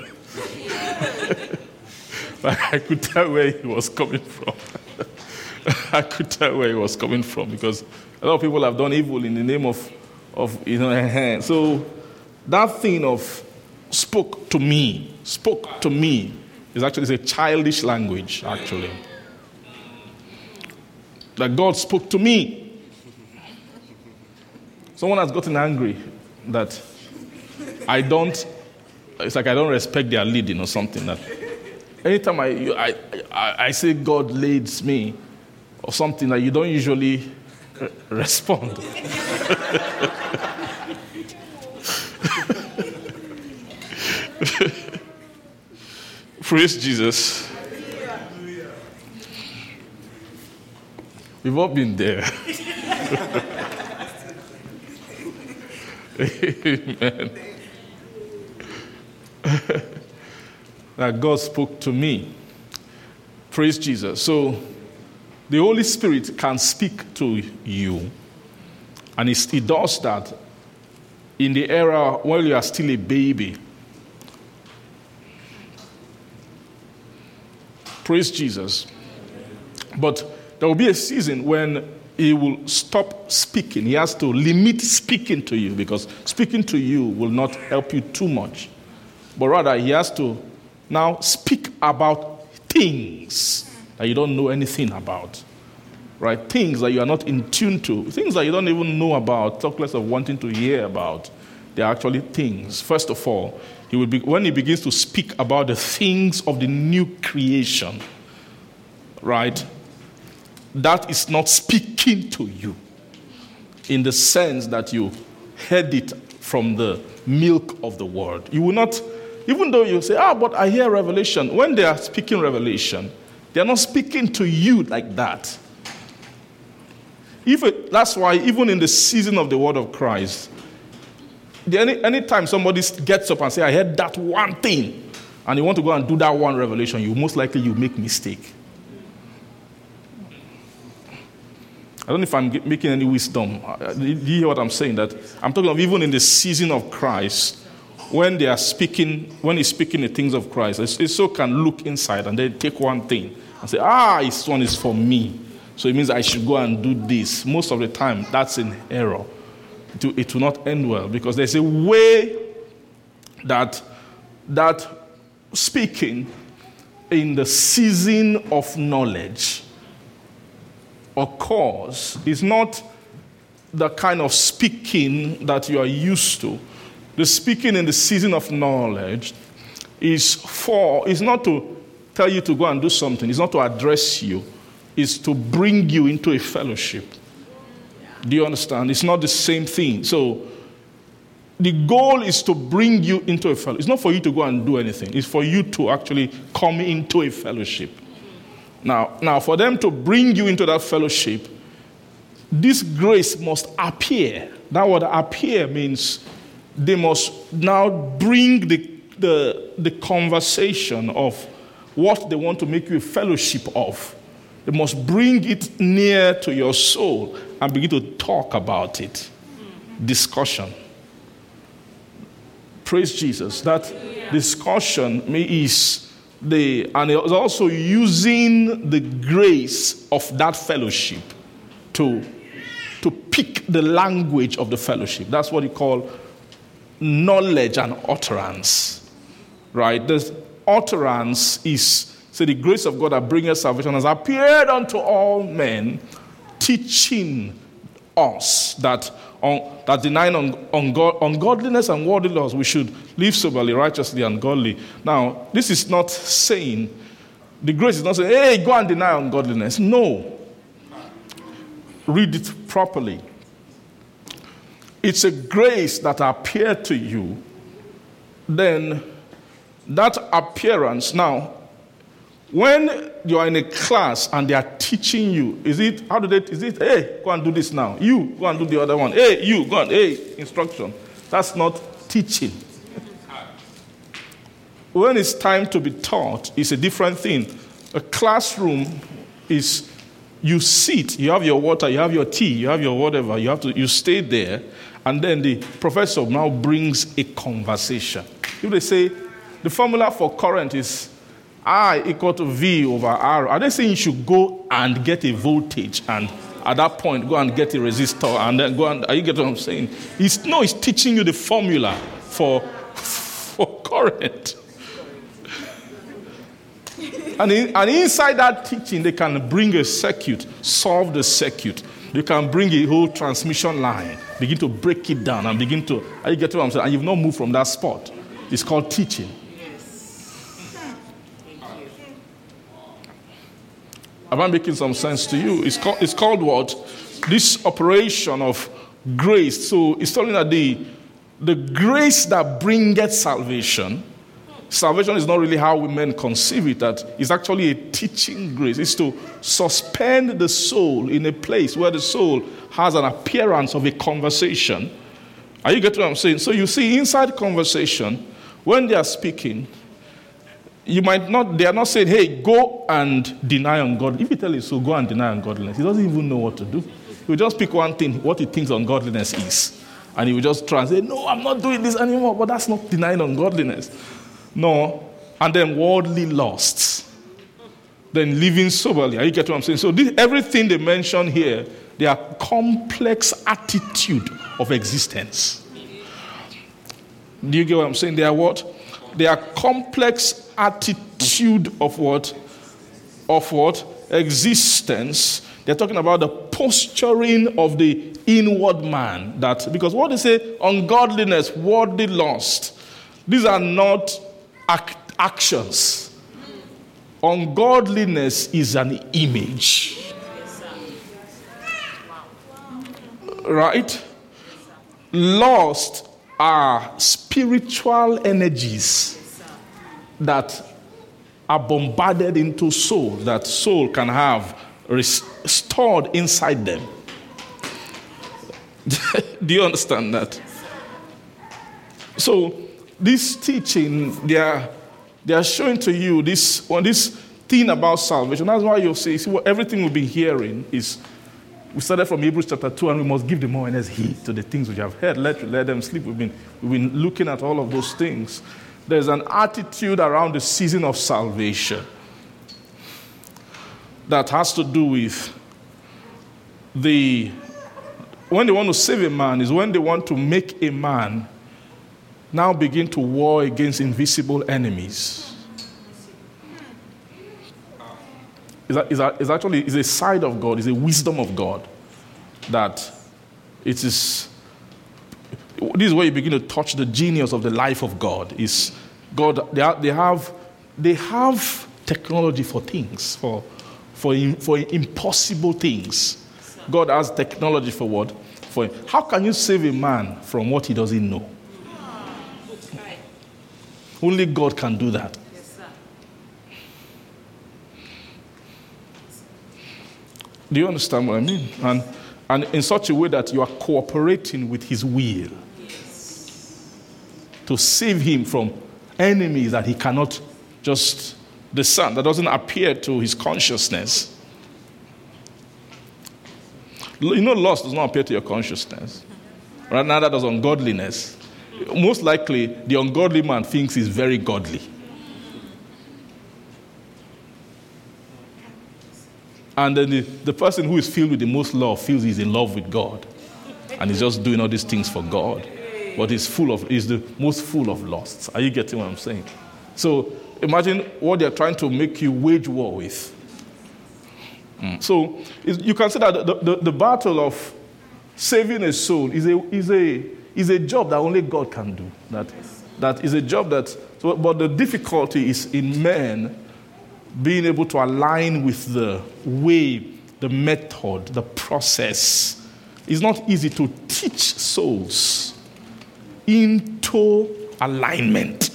but I could tell where he was coming from. I could tell where he was coming from because a lot of people have done evil in the name of, of you know, eh, eh. so that thing of spoke to me, spoke to me is actually a childish language, actually. That God spoke to me. Someone has gotten angry that I don't, it's like I don't respect their leading or something. That anytime I, I, I, I say God leads me or something that you don't usually respond. Praise Jesus. We've all been there. Amen. that God spoke to me. Praise Jesus. So the Holy Spirit can speak to you. And He does that in the era while you are still a baby. Praise Jesus. But there will be a season when he will stop speaking. He has to limit speaking to you because speaking to you will not help you too much. But rather, he has to now speak about things that you don't know anything about. Right? Things that you are not in tune to, things that you don't even know about, talk less of wanting to hear about. They're actually things. First of all, he will be, when he begins to speak about the things of the new creation, right? That is not speaking to you in the sense that you heard it from the milk of the word. You will not, even though you say, ah, but I hear revelation, when they are speaking revelation, they are not speaking to you like that. It, that's why, even in the season of the word of Christ, any, anytime somebody gets up and say, I heard that one thing, and you want to go and do that one revelation, you most likely you make mistake. I don't know if I'm making any wisdom. Uh, do you hear what I'm saying? That I'm talking of even in the season of Christ, when they are speaking, when he's speaking the things of Christ, it so can look inside and then take one thing and say, ah, this one is for me. So it means I should go and do this. Most of the time, that's an error it, it will not end well because there's a way that that speaking in the season of knowledge occurs is not the kind of speaking that you are used to. The speaking in the season of knowledge is for is not to tell you to go and do something, it's not to address you, it's to bring you into a fellowship. Do you understand? It's not the same thing. So, the goal is to bring you into a fellowship. It's not for you to go and do anything, it's for you to actually come into a fellowship. Now, now for them to bring you into that fellowship, this grace must appear. That word appear means they must now bring the, the, the conversation of what they want to make you a fellowship of They must bring it near to your soul and begin to talk about it. Discussion. Praise Jesus. That discussion is the, and it was also using the grace of that fellowship to, to pick the language of the fellowship. That's what you call knowledge and utterance. Right? The utterance is so the grace of God that bringeth salvation has appeared unto all men, teaching us that on, that denying un, ungod, ungodliness and worldly laws, we should live soberly, righteously, and godly. Now, this is not saying, the grace is not saying, hey, go and deny ungodliness. No. Read it properly. It's a grace that appeared to you. Then that appearance, now, when you are in a class and they are teaching you, is it, how do they, is it, hey, go and do this now. You, go and do the other one. Hey, you, go and, hey, instruction. That's not teaching. when it's time to be taught, it's a different thing. A classroom is you sit, you have your water, you have your tea, you have your whatever, you have to, you stay there, and then the professor now brings a conversation. If they say the formula for current is I equal to V over R. Are they saying you should go and get a voltage and at that point go and get a resistor and then go and are you getting what I'm saying? It's no, it's teaching you the formula for, for current. And, in, and inside that teaching, they can bring a circuit, solve the circuit. You can bring a whole transmission line, begin to break it down, and begin to. Are you getting what I'm saying? And you've not moved from that spot. It's called teaching. Am I making some sense to you? It's called, it's called what? This operation of grace. So it's telling that the, the grace that bringeth salvation, salvation is not really how we men conceive it, that it's actually a teaching grace. It's to suspend the soul in a place where the soul has an appearance of a conversation. Are you getting what I'm saying? So you see, inside conversation, when they are speaking, you might not, they are not saying, hey, go and deny ungodliness. If you tell him so, go and deny ungodliness, he doesn't even know what to do. He will just pick one thing, what he thinks ungodliness is. And he will just try and say, no, I'm not doing this anymore. But that's not denying ungodliness. No. And then worldly lusts. Then living soberly. Are you getting what I'm saying? So this, everything they mention here, they are complex attitude of existence. Do you get what I'm saying? They are what? They are complex attitude of what? Of what? Existence. They're talking about the posturing of the inward man. That because what they say, ungodliness, worldly lust, these are not act, actions. Ungodliness is an image. Right? Lust are spiritual energies that are bombarded into soul, that soul can have restored inside them. Do you understand that? So, this teaching, they are, they are showing to you this, well, this thing about salvation. That's why you'll see, see what everything we've been hearing is we started from Hebrews chapter 2, and we must give the more earnest heed to the things which you have heard. Let, let them sleep. We've been, we've been looking at all of those things there's an attitude around the season of salvation that has to do with the when they want to save a man is when they want to make a man now begin to war against invisible enemies. Is, is, is actually is a side of God, is a wisdom of God that it is this is where you begin to touch the genius of the life of God. Is God, they, are, they, have, they have technology for things, for, for, for impossible things. God has technology for what? For how can you save a man from what he doesn't know? Ah, Only God can do that. Do you understand what I mean? And, and in such a way that you are cooperating with his will to save him from enemies that he cannot just discern, that doesn't appear to his consciousness. You know, lust does not appear to your consciousness. Right? Neither does ungodliness. Most likely, the ungodly man thinks he's very godly. And then the, the person who is filled with the most love feels he's in love with God. And he's just doing all these things for God. But he's full of, he's the most full of lusts. Are you getting what I'm saying? So imagine what they're trying to make you wage war with. Mm. So you can see that the, the, the, battle of saving a soul is a, is, a, is a job that only God can do. That, that is a job that, but the difficulty is in men being able to align with the way, the method, the process. It's not easy to teach souls into alignment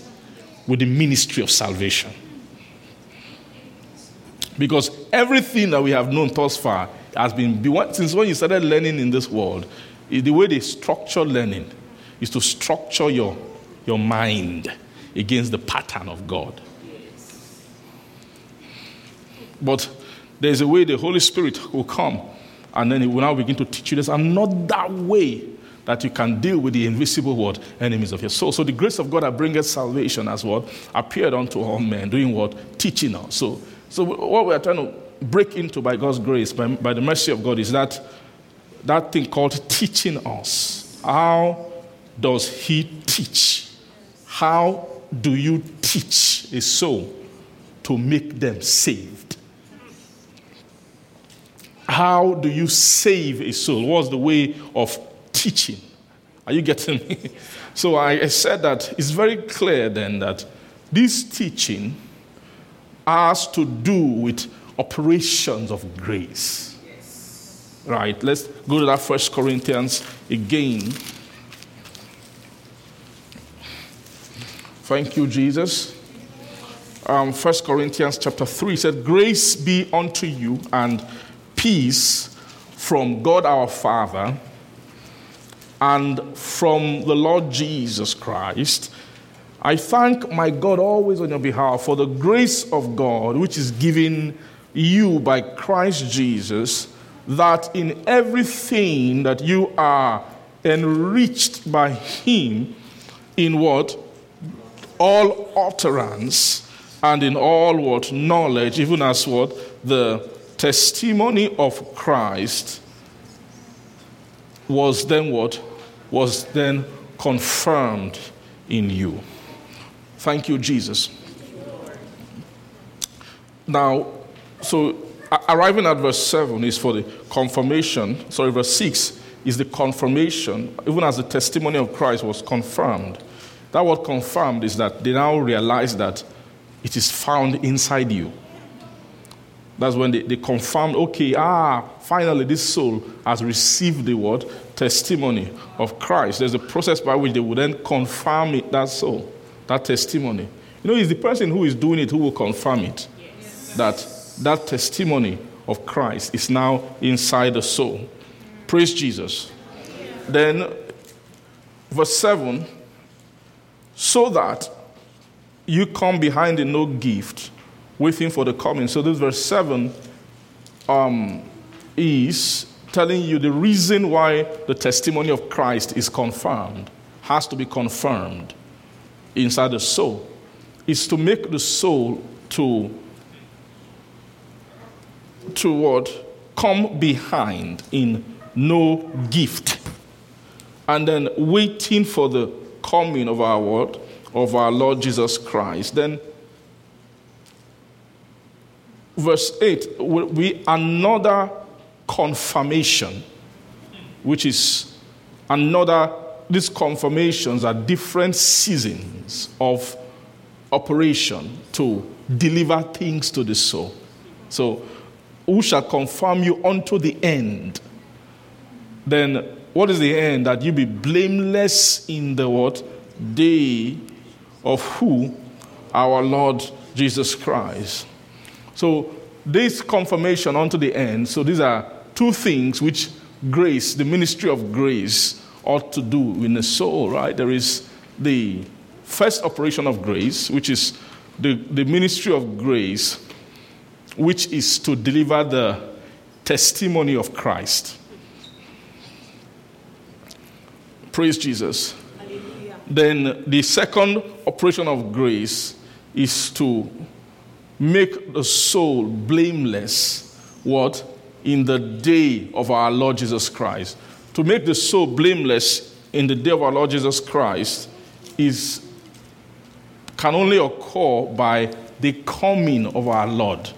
with the ministry of salvation. Because everything that we have known thus far has been, since when you started learning in this world, the way they structure learning is to structure your, your mind against the pattern of God. But there's a way the Holy Spirit will come and then He will now begin to teach you there's another way that you can deal with the invisible world, enemies of your soul. So the grace of God that bringeth salvation as what appeared unto all men, doing what? Teaching us. So, so what we are trying to break into by God's grace, by, by the mercy of God, is that that thing called teaching us. How does He teach? How do you teach a soul to make them saved? How do you save a soul? What's the way of teaching? Are you getting me? So I, said that it's very clear then that this teaching has to do with operations of grace. Yes. Right, let's go to that first Corinthians again. Thank you, Jesus. Um, 1 Corinthians chapter 3 said, Grace be unto you and peace from God our Father and from the Lord Jesus Christ. I thank my God always on your behalf for the grace of God which is given you by Christ Jesus, that in everything that you are enriched by Him in what? All utterance and in all what? Knowledge, even as what? The testimony of Christ was then what? Was then confirmed in you. Thank you, Jesus. Now, so arriving at verse 7 is for the confirmation. Sorry, verse 6 is the confirmation, even as the testimony of Christ was confirmed. That word confirmed is that they now realize that it is found inside you. That's when they, they confirmed, okay, ah, finally this soul has received the word testimony of Christ. There's a process by which they will then confirm it, that soul, that testimony. You know, it's the person who is doing it who will confirm it. Yes. That that testimony of Christ is now inside the soul. Praise Jesus. Then, verse 7 so that you come behind the no gift waiting for the coming. So this verse 7 um, is telling you the reason why the testimony of Christ is confirmed, has to be confirmed inside the soul, is to make the soul to, to what? Come behind in no gift. And then waiting for the coming of our word, of our Lord Jesus Christ. Then verse 8 will be another confirmation, which is another, these confirmations are different seasons of operation to deliver things to the soul. So, who shall confirm you unto the end? Then, what is the end? That you be blameless in the what? Day of who? Our Lord Jesus Christ. So, this confirmation unto the end, so these are two things which grace, the ministry of grace, ought to do in the soul, right? There is the first operation of grace, which is the, the ministry of grace, which is to deliver the testimony of Christ. Praise Jesus. Then the second operation of grace is to make the soul blameless. What? In the day of our Lord Jesus Christ. To make the soul blameless in the day of our Lord Jesus Christ is can only occur by the coming of our Lord.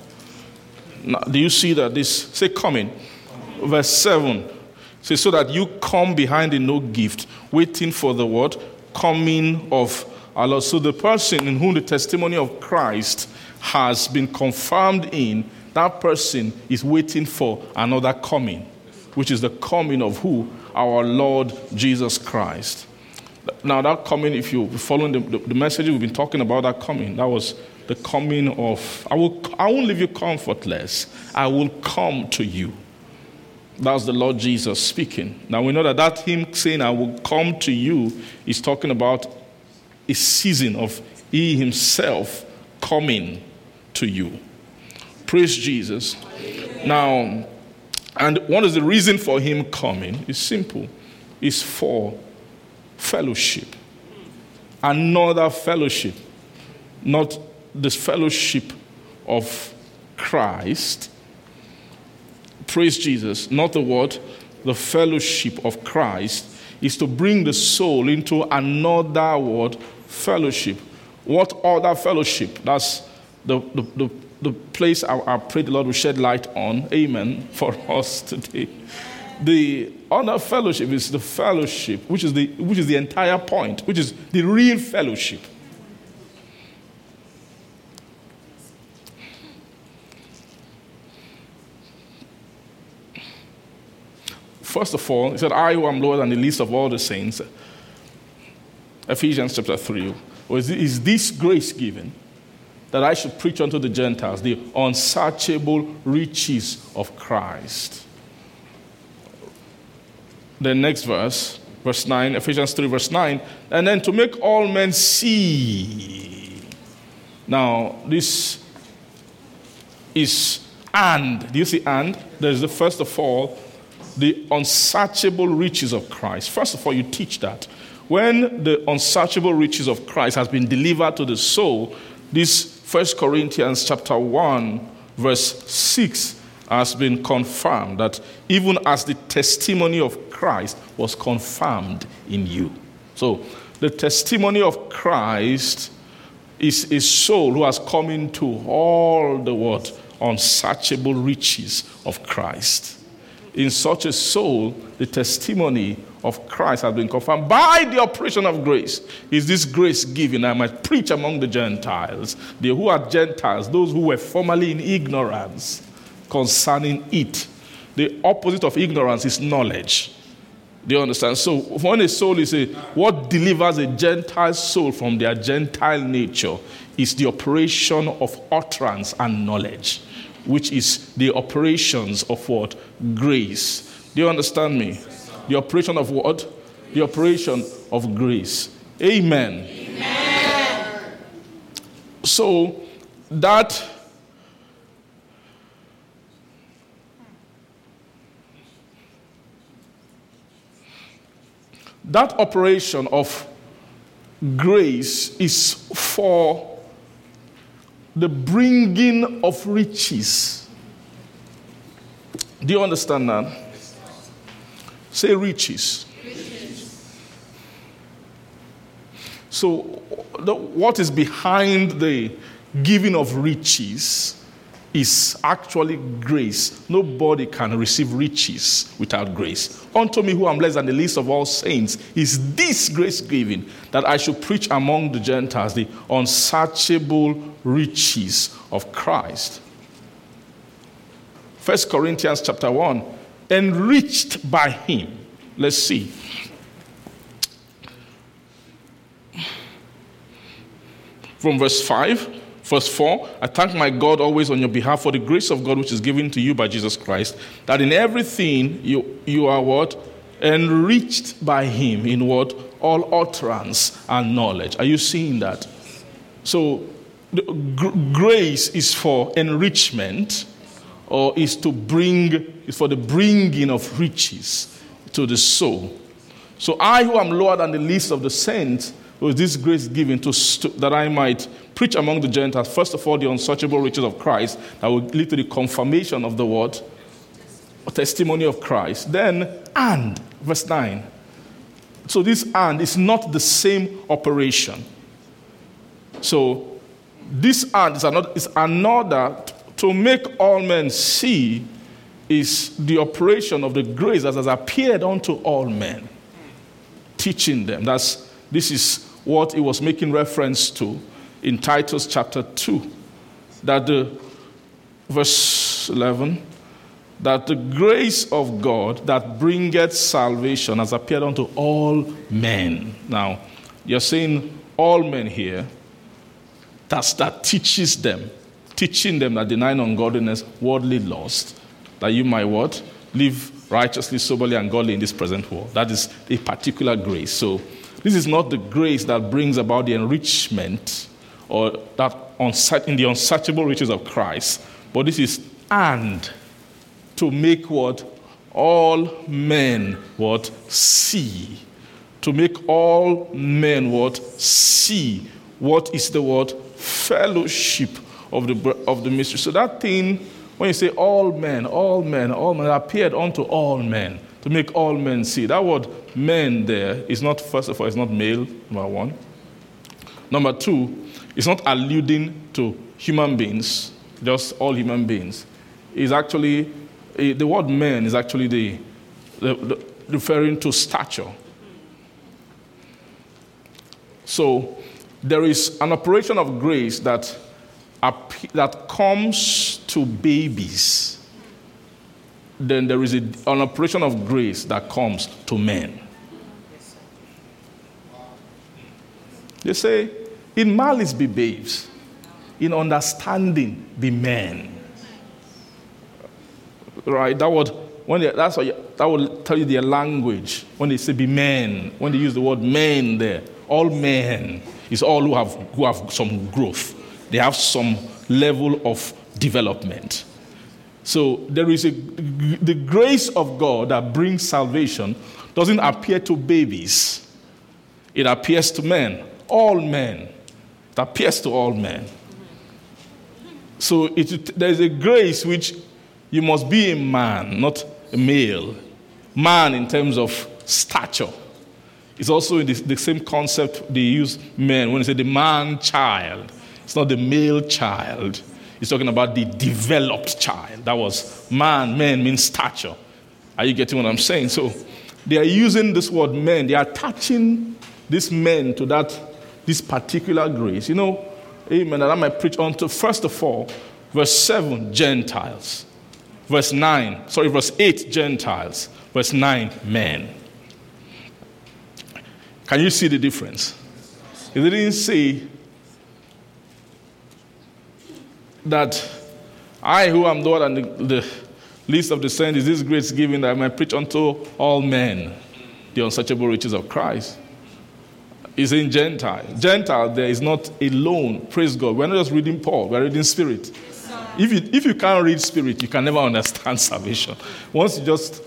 Now, do you see that this say coming? Verse 7 Say so that you come behind in no gift, waiting for the word coming of our Lord. So the person in whom the testimony of Christ has been confirmed in, that person is waiting for another coming, which is the coming of who? Our Lord Jesus Christ. Now, that coming, if you're following the, the, the message, we've been talking about that coming. That was the coming of, I, will, I won't leave you comfortless. I will come to you. That's the Lord Jesus speaking. Now we know that that him saying, I will come to you, is talking about a season of He Himself coming to you. Praise Jesus. Now, and what is the reason for Him coming? It's simple. It's for fellowship. Another fellowship. Not this fellowship of Christ. Praise Jesus. Not the word, the fellowship of Christ is to bring the soul into another word, fellowship. What other fellowship? That's the, the, the, the place I, I pray the Lord will shed light on. Amen. For us today. The other fellowship is the fellowship, which is the, which is the entire point, which is the real fellowship. First of all, he said, I who am lower than the least of all the saints. Ephesians chapter 3. Is this grace given that I should preach unto the Gentiles the unsearchable riches of Christ? The next verse, verse 9, Ephesians 3, verse 9, and then to make all men see. Now, this is and. Do you see and? There's the first of all the unsearchable riches of Christ. First of all, you teach that. When the unsearchable riches of Christ has been delivered to the soul, this First Corinthians chapter 1, verse 6 has been confirmed that even as the testimony of Christ was confirmed in you. So, the testimony of Christ is a soul who has come into all the what unsearchable riches of Christ in such a soul, the testimony of Christ has been confirmed by the operation of grace. Is this grace given? I might preach among the Gentiles. The who are Gentiles, those who were formerly in ignorance concerning it. The opposite of ignorance is knowledge. Do you understand? So, when a soul is a, what delivers a Gentile soul from their Gentile nature is the operation of utterance and knowledge which is the operations of what? Grace. Do you understand me? The operation of what? The operation of grace. Amen. Amen. So that that operation of grace is for the bringing of riches. Do you understand that? Say riches. riches. So, the, what is behind the giving of riches is actually grace. Nobody can receive riches without grace. Unto me, who am less than the least of all saints, is this grace giving that I should preach among the Gentiles the unsearchable riches of Christ. First Corinthians chapter 1 enriched by him. Let's see. From verse 5 Verse 4 I thank my God always on your behalf for the grace of God which is given to you by Jesus Christ, that in everything you, you are what? Enriched by him in what? All utterance and knowledge. Are you seeing that? So, grace is for enrichment or is to bring, is for the bringing of riches to the soul. So I, who am lower than the least of the saints, was this grace given to st- that I might preach among the Gentiles, first of all, the unsearchable riches of Christ that will lead to the confirmation of the word, or testimony of Christ. Then, and, verse 9. So this and is not the same operation. So this and is another, is another to make all men see is the operation of the grace that has appeared unto all men, teaching them. That's this is what he was making reference to in Titus chapter 2. That the verse 11 that the grace of God that bringeth salvation has appeared unto all men. Now, you're saying all men here. That's that teaches them, teaching them that denying ungodliness, worldly lust, that you might what? Live righteously, soberly, and godly in this present world. That is a particular grace. So, this is not the grace that brings about the enrichment or that in the unsearchable riches of Christ, but this is and to make what all men what see to make all men what see what is the word fellowship of the of the mystery. So that thing when you say all men all men all men appeared unto all men to make all men see. That word men there is not first of all it's not male number one. Number two it's not alluding to human beings just all human beings. It's actually Eh, the word men is actually the, the, the referring to stature. So there is an operation of grace that, that comes to babies. Then there is a, an operation of grace that comes to men. They say, in malice be babes, in understanding be men right? That would when they, that's what you, that will tell you their language when they say be men. When they use the word men there, all men is all who have who have some growth. They have some level of development. So there is a the grace of God that brings salvation doesn't appear to babies. It appears to men, all men. It appears to all men. So it, there is a grace which you must be a man, not a male. Man in terms of stature. It's also the, the same concept they use men when they say the man child. It's not the male child. He's talking about the developed child. That was man, man means stature. Are you getting what I'm saying? So they are using this word men, they are attaching this men to that this particular grace. You know, amen, that I might preach on to first of all, verse 7, Gentiles. Verse 9, sorry, verse 8, Gentiles. Verse 9, men. Can you see the difference? It didn't say that I, who am Lord and the, the least of the saints, is this grace given that I may preach unto all men the unsearchable riches of Christ. Is in Gentile. Gentile, there is not alone. Praise God. We're not just reading Paul, we're reading Spirit. If you, if you can't read spirit, you can never understand salvation. Once you just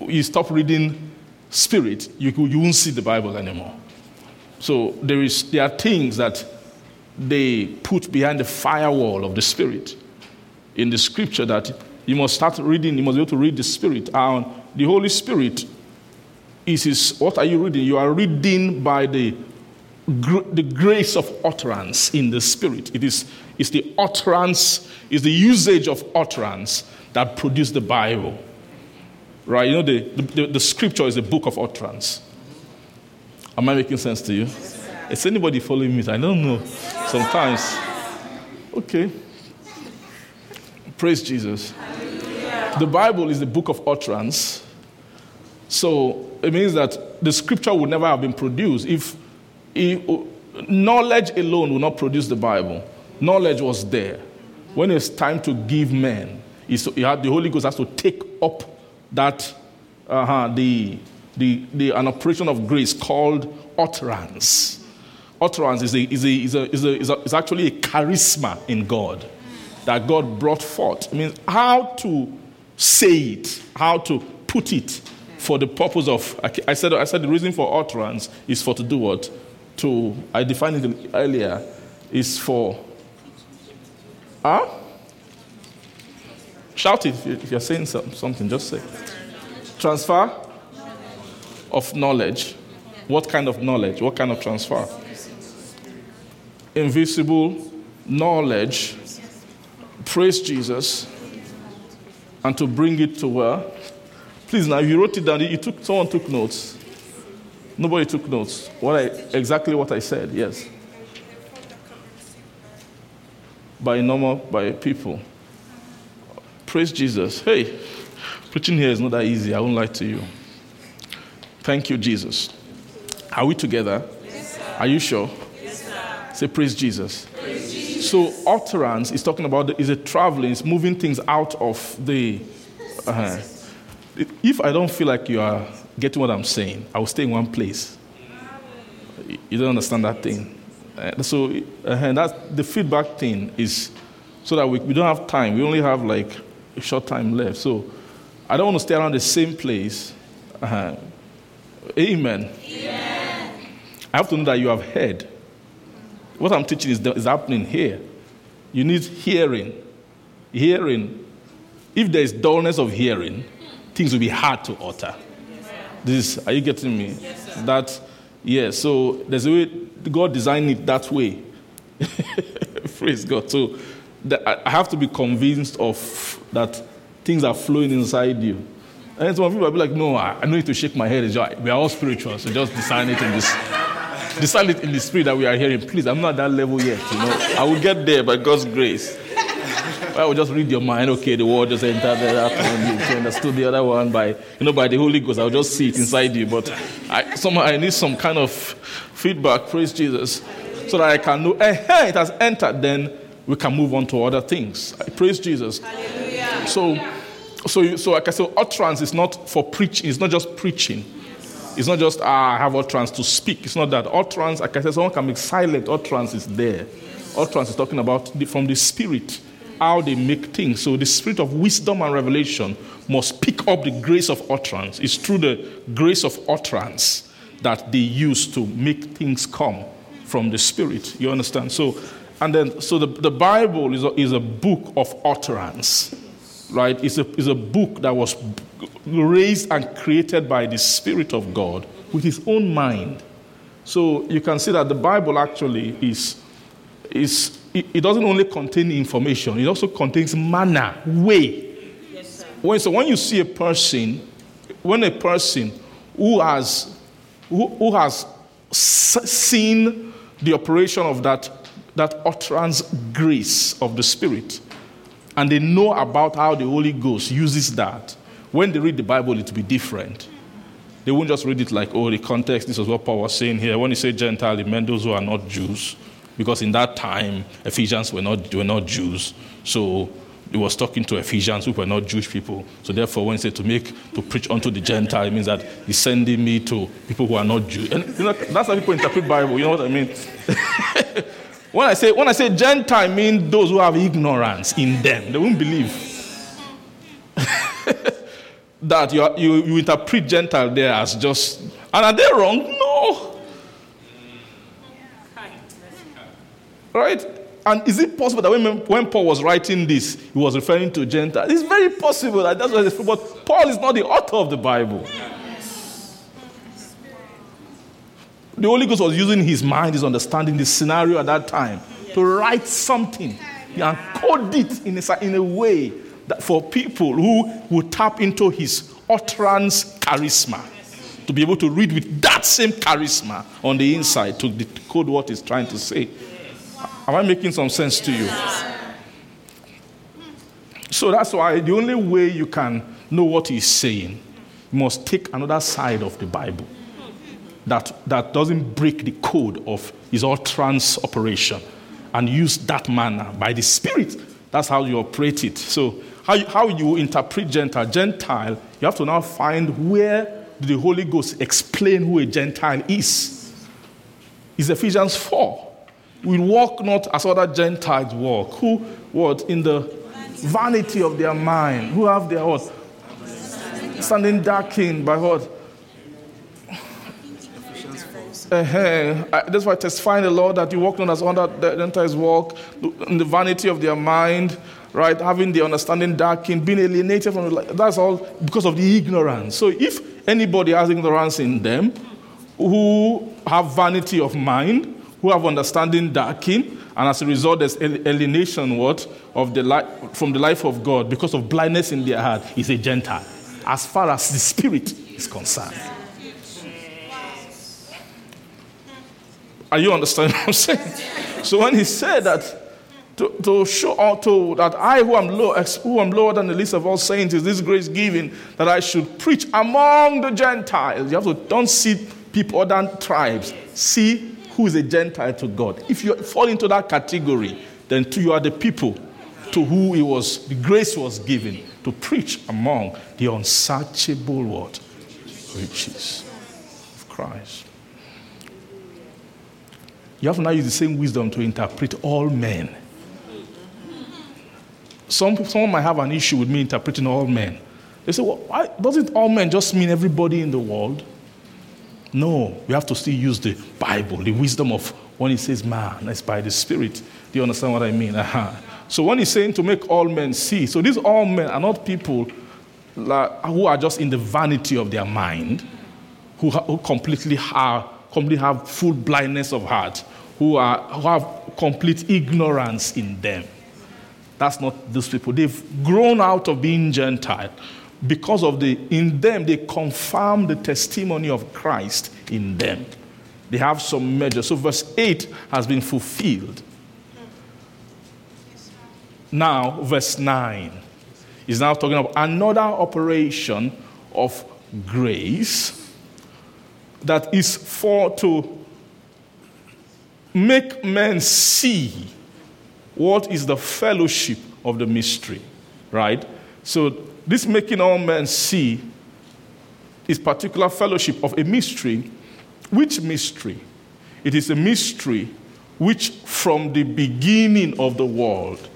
you stop reading spirit, you, you won't see the Bible anymore. So there, is, there are things that they put behind the firewall of the spirit in the scripture that you must start reading, you must be able to read the spirit. And the Holy Spirit is his, what are you reading? You are reading by the the grace of utterance in the spirit. It is it's the utterance, is the usage of utterance that produced the Bible. Right? You know, the, the, the scripture is a book of utterance. Am I making sense to you? Is anybody following me? I don't know. Sometimes. Okay. Praise Jesus. The Bible is the book of utterance. So it means that the scripture would never have been produced if knowledge alone would not produce the Bible. Knowledge was there. When it's time to give men, the Holy Ghost has to take up that, uh-huh, the, the, the, an operation of grace called utterance. Utterance is, a, is, a, is, a, is, a, is, a, is actually a charisma in God that God brought forth. It means how to say it, how to put it for the purpose of, I said, I said the reason for utterance is for to do what? To, I defined it earlier, is for, huh? Shout it if you're saying something, just say. Transfer of knowledge. What kind of knowledge? What kind of transfer? Invisible knowledge. Praise Jesus. And to bring it to where? Please, now, if you wrote it down, you took, someone took notes. Nobody took notes. What I, exactly what I said, yes. By normal, by people. Praise Jesus. Hey, preaching here is not that easy. I won't lie to you. Thank you, Jesus. Are we together? Yes, Are you sure? Say, praise Jesus. praise Jesus. So, utterance is talking about the, is a traveling, it's moving things out of the. Uh, if I don't feel like you are getting what I'm saying, I will stay in one place. You don't understand that thing. Uh, so uh, that's the feedback thing is so that we, we don't have time. We only have like a short time left. So I don't want to stay around the same place. Uh, amen. amen. I have to know that you have heard. What I'm teaching is, is happening here. You need hearing. Hearing. If there is dullness of hearing, things will be hard to utter. This are you getting me? Yes, that yeah. So there's a way God designed it that way. Praise God. So I have to be convinced of that things are flowing inside you. And some people will be like, no, I, I need to shake my head. We are all spiritual, so just design it in this. Design it in the spirit that we are hearing. Please, I'm not at that level yet. You know, I will get there by God's grace. I will just read your mind. Okay, the word just entered there. You understood the other one by, you know, by the Holy Ghost. I'll just see it inside you. But I, somehow I need some kind of feedback. Praise Jesus, so that I can know. Eh, hey, it has entered. Then we can move on to other things. Praise Jesus. Hallelujah. So, so, so like I said, utterance is not for preaching. It's not just preaching. It's not just ah, I have utterance to speak. It's not that utterance. Like I said, someone can be silent. Utterance is there. Utterance is talking about the, from the spirit how they make things. So the spirit of wisdom and revelation must pick up the grace of utterance. It's through the grace of utterance that they use to make things come from the spirit. You understand? So, and then, so the, the Bible is a, is a book of utterance, right? It's a, it's a book that was raised and created by the Spirit of God with his own mind. So you can see that the Bible actually is, is it, it doesn't only contain information, it also contains manner, way. Yes, when, so when you see a person, when a person who has, who, who has seen the operation of that, that utterance grace of the Spirit, and they know about how the Holy Ghost uses that, when they read the Bible, it will be different. They won't just read it like, oh, the context, this is what Paul was saying here. When he said Gentile, it meant those who are not Jews because in that time Ephesians were not were not Jews, so he was talking to Ephesians who were not Jewish people. So therefore, when he said to make to preach unto the Gentile, it means that he's sending me to people who are not Jews. And you know, that's how people interpret Bible. You know what I mean? when I say when I say Gentile, I mean those who have ignorance in them. They won't believe. that you, are, you, you interpret Gentile there as just, and are they wrong? No. Right? And is it possible that when, when Paul was writing this, he was referring to Gentiles? It's very possible that that's what it's But Paul is not the author of the Bible. The Holy Ghost was using his mind, his understanding, the scenario at that time to write something and code it in a, in a way that for people who would tap into his utterance charisma to be able to read with that same charisma on the inside to decode what he's trying to say. Am I making some sense to you? So that's why the only way you can know what he's saying, you must take another side of the Bible that, that doesn't break the code of his utterance operation and use that manner by the Spirit. That's how you operate it. So, how you, how you interpret Gentile, Gentile, you have to now find where the Holy Ghost explain who a Gentile is. It's Ephesians 4 we walk not as other Gentiles walk, who what in the vanity of their mind, who have their what? Standing darkened by what? Uh-huh. That's why I testify the Lord that you walk not as under the Gentiles walk, in the vanity of their mind, right? Having the understanding darkened, being alienated from the. That's all because of the ignorance. So if anybody has ignorance in them, who have vanity of mind, who have understanding darkened, and as a result, there's alienation what of the life from the life of God because of blindness in their heart, is a Gentile, as far as the spirit is concerned. Are you understanding what I'm saying? So when he said that to, to show to that I who am low, who am lower than the least of all saints is this grace given that I should preach among the Gentiles. You have to don't see people other than tribes. See who is a Gentile to God. If you fall into that category, then to you are the people to who it was the grace was given to preach among the unsearchable word riches of Christ. You have now use the same wisdom to interpret all men. Some, someone might have an issue with me interpreting all men. They say, well, why, doesn't all men just mean everybody in the world? No, we have to still use the Bible, the wisdom of when he says man, it's by the Spirit. Do you understand what I mean? Uh-huh. So when he's saying to make all men see, so these all men are not people like, who are just in the vanity of their mind, who, who completely completely have full blindness of heart, who, are, who have complete ignorance in them. That's not those people. They've grown out of being Gentile because of the, in them, they confirm the testimony of Christ in them. They have some measure. So verse 8 has been fulfilled. Now, verse 9 is now talking about another operation of grace that is for to make men see what is the fellowship of the mystery, right? So, this making all men see is particular fellowship of a mystery. Which mystery? It is a mystery which from the beginning of the world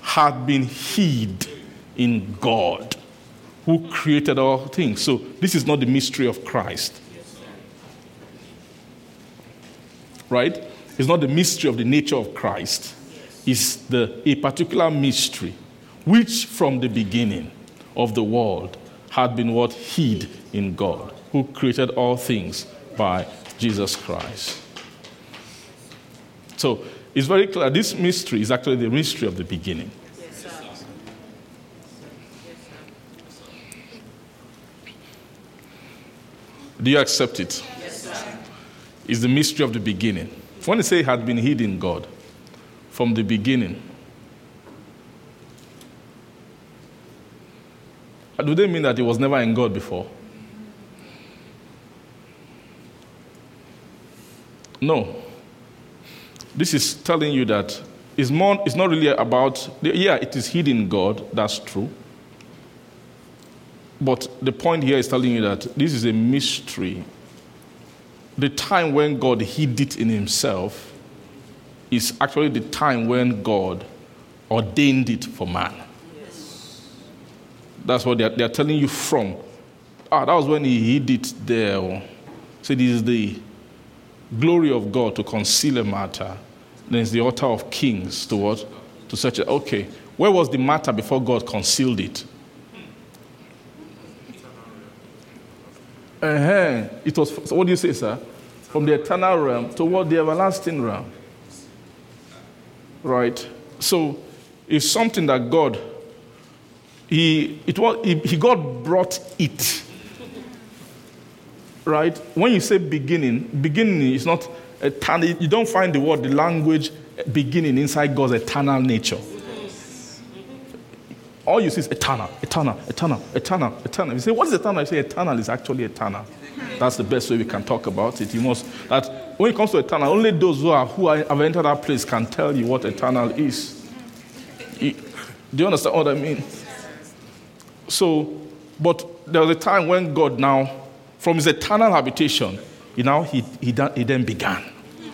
had been hid in God who created all things. So, this is not the mystery of Christ. right? It's not the mystery of the nature of Christ. It's the, a particular mystery which from the beginning of the world had been what hid in God, who created all things by Jesus Christ. So it's very clear this mystery is actually the mystery of the beginning. Do you accept it? Yes, it? is the mystery of the beginning. When they say it had been hidden God from the beginning, do they mean that it was never in God before? No. This is telling you that it's, more, it's not really about, yeah, it is hidden God, that's true. But the point here is telling you that this is a mystery the time when God hid it in himself is actually the time when God ordained it for man. Yes. That's what they're, they're telling you from. Ah, that was when he hid it there. So this is the glory of God to conceal a matter. Then it's the author of kings to what? To search it. Okay, where was the matter before God concealed it? Uh-huh. It was, so what do you say, sir? From the eternal realm toward the everlasting realm. Right? So it's something that God, He, it was, he, he God brought it. Right? When you say beginning, beginning is not eternal. You don't find the word, the language beginning inside God's eternal nature. All you see is eternal, eternal, eternal, eternal, eternal. You say, what is eternal? You say, eternal is actually eternal. That's the best way we can talk about it. You must, that when it comes to eternal, only those who, are, who are, have entered that place can tell you what eternal is. do you understand what I mean? So, but there was a time when God now, from his eternal habitation, you know, he, he, he then began.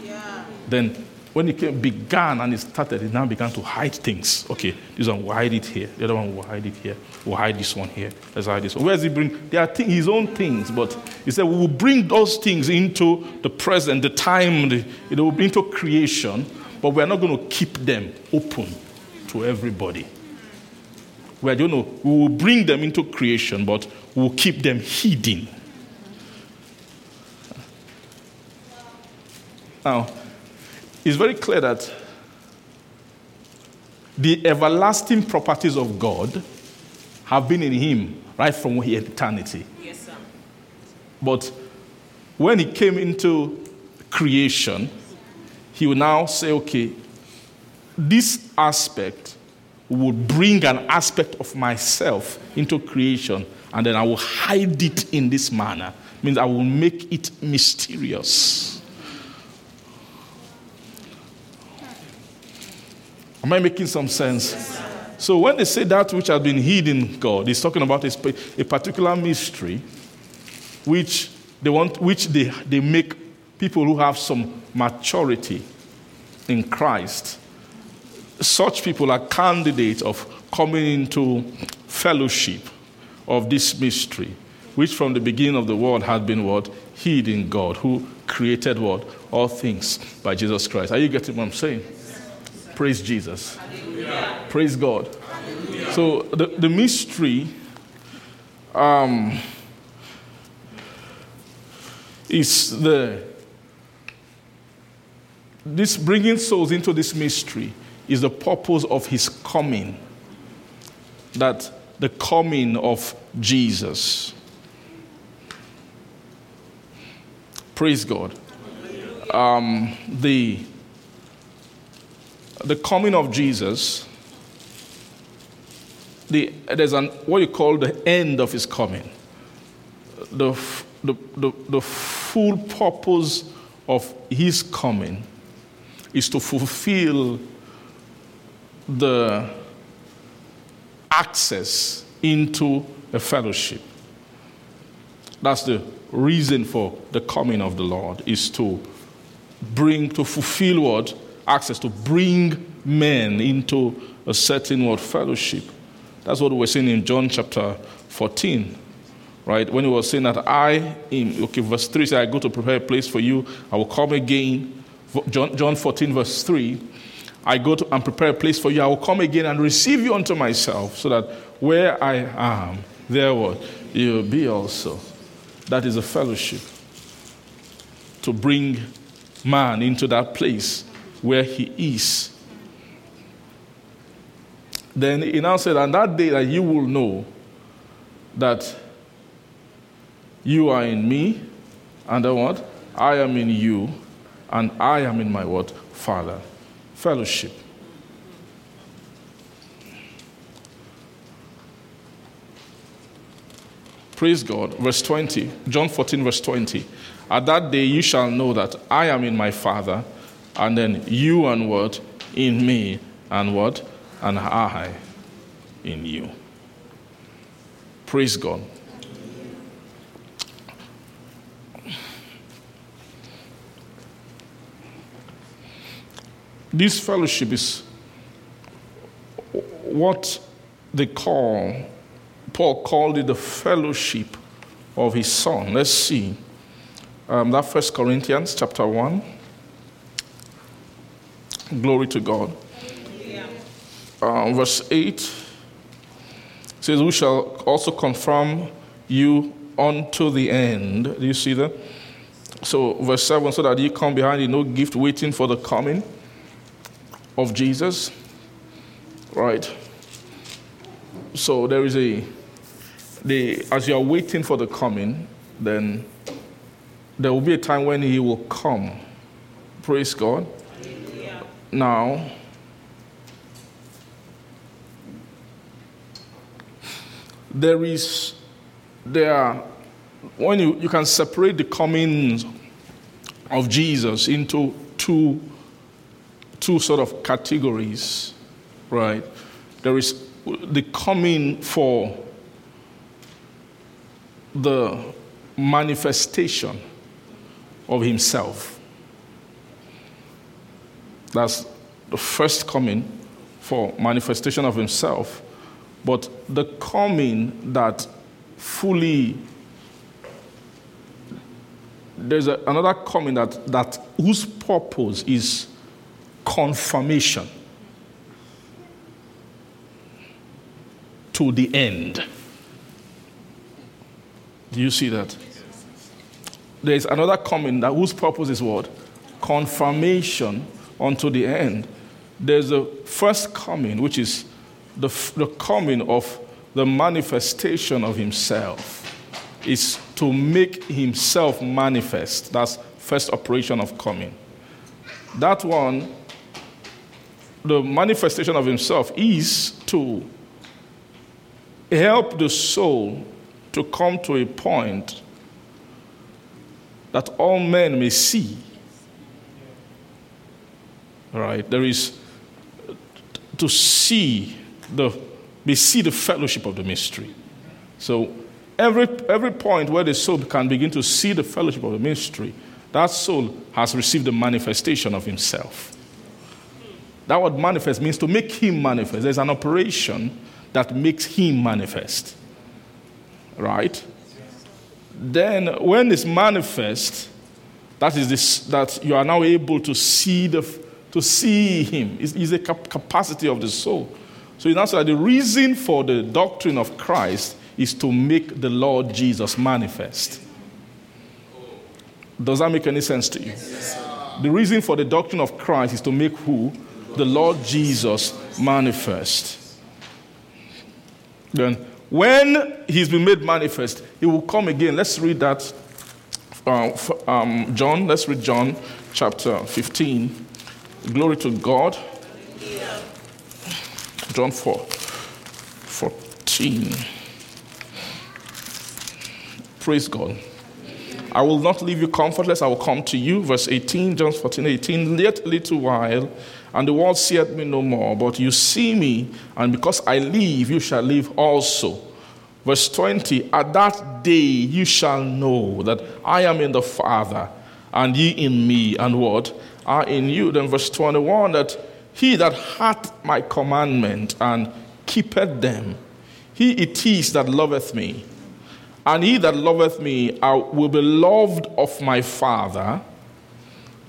Yeah. Then when it came, began and it started, it now began to hide things. Okay, this one will hide it here. The other one will hide it here. We'll hide this one here. Let's hide this one. Where does he bring? There are th- his own things, but he said we will bring those things into the present, the time, the, you know, into creation, but we're not going to keep them open to everybody. We're going to, we will bring them into creation, but we'll keep them hidden. Now, it's very clear that the everlasting properties of God have been in him right from eternity. Yes, sir. But when he came into creation, he will now say, okay, this aspect would bring an aspect of myself into creation, and then I will hide it in this manner. Means I will make it mysterious. Am I making some sense? So when they say that which has been hidden, God is talking about a, a particular mystery, which they want, which they, they make people who have some maturity in Christ. Such people are candidates of coming into fellowship of this mystery, which from the beginning of the world had been what hid in God, who created what all things by Jesus Christ. Are you getting what I'm saying? Praise Jesus. Praise God. So the, the mystery um, is the this bringing souls into this mystery is the purpose of his coming. That the coming of Jesus. Praise God. Um, the the coming of Jesus, the, there's an, what you call the end of his coming. The, the, the, the full purpose of his coming is to fulfill the access into a fellowship. That's the reason for the coming of the Lord, is to bring, to fulfill what? Access to bring men into a certain word fellowship. That's what we're seeing in John chapter 14, right? When he was saying that I, in, okay, verse 3 says, I go to prepare a place for you, I will come again. John, John 14, verse 3, I go to and prepare a place for you, I will come again and receive you unto myself, so that where I am, there what? You will be also. That is a fellowship. To bring man into that place where he is. Then he now said, And that day that you will know that you are in me, and then what? I am in you, and I am in my what? Father. Fellowship. Praise God. Verse 20, John 14, verse 20. At that day you shall know that I am in my Father and then you and what? In me, and what? And I in you. Praise God. This fellowship is what they call, Paul called it the fellowship of his son. Let's see. Um, that First Corinthians chapter 1. Glory to God. Uh, verse 8 says, We shall also confirm you unto the end. Do you see that? So, verse 7 so that you come behind you, no gift waiting for the coming of Jesus. Right. So, there is a, the, as you are waiting for the coming, then there will be a time when he will come. Praise God now there is there when you, you can separate the coming of jesus into two two sort of categories right? There is the coming for the manifestation of himself That's the first coming for manifestation of himself, but the coming that fully there's a, another coming that, that whose purpose is confirmation to the end. Do you see that? There is another coming that whose purpose is what? Confirmation unto the end. There's a first coming, which is the, the coming of the manifestation of himself. Is to make himself manifest. That's first operation of coming. That one, the manifestation of himself is to help the soul to come to a point that all men may see. Right? There is to see the may see the fellowship of the mystery. So every every point where the soul can begin to see the fellowship of the mystery, that soul has received the manifestation of himself. That word manifest means to make him manifest. There's an operation that makes him manifest. Right? Then when it's manifest, that is this, that you are now able to see the to see him. It's, it's a capacity of the soul. So in answer, that the reason for the doctrine of Christ is to make the Lord Jesus manifest. Does that make any sense to you? the reason for the doctrine of Christ is to make who? The Lord Jesus manifest. Then, when he's been made manifest, he will come again. Let's read that. Uh, um, John, let's read John chapter 15. Glory to God. John 4 14. Praise God. I will not leave you comfortless, I will come to you. Verse 18, John 14, 18. Yet a little while, and the world seeth me no more, but you see me, and because I live, you shall live also. Verse 20, At that day you shall know that I am in the Father, and ye in me, and what? Are in you. Then verse 21, that he that hath my commandment and keepeth them, he it is that loveth me. And he that loveth me I will be loved of my Father,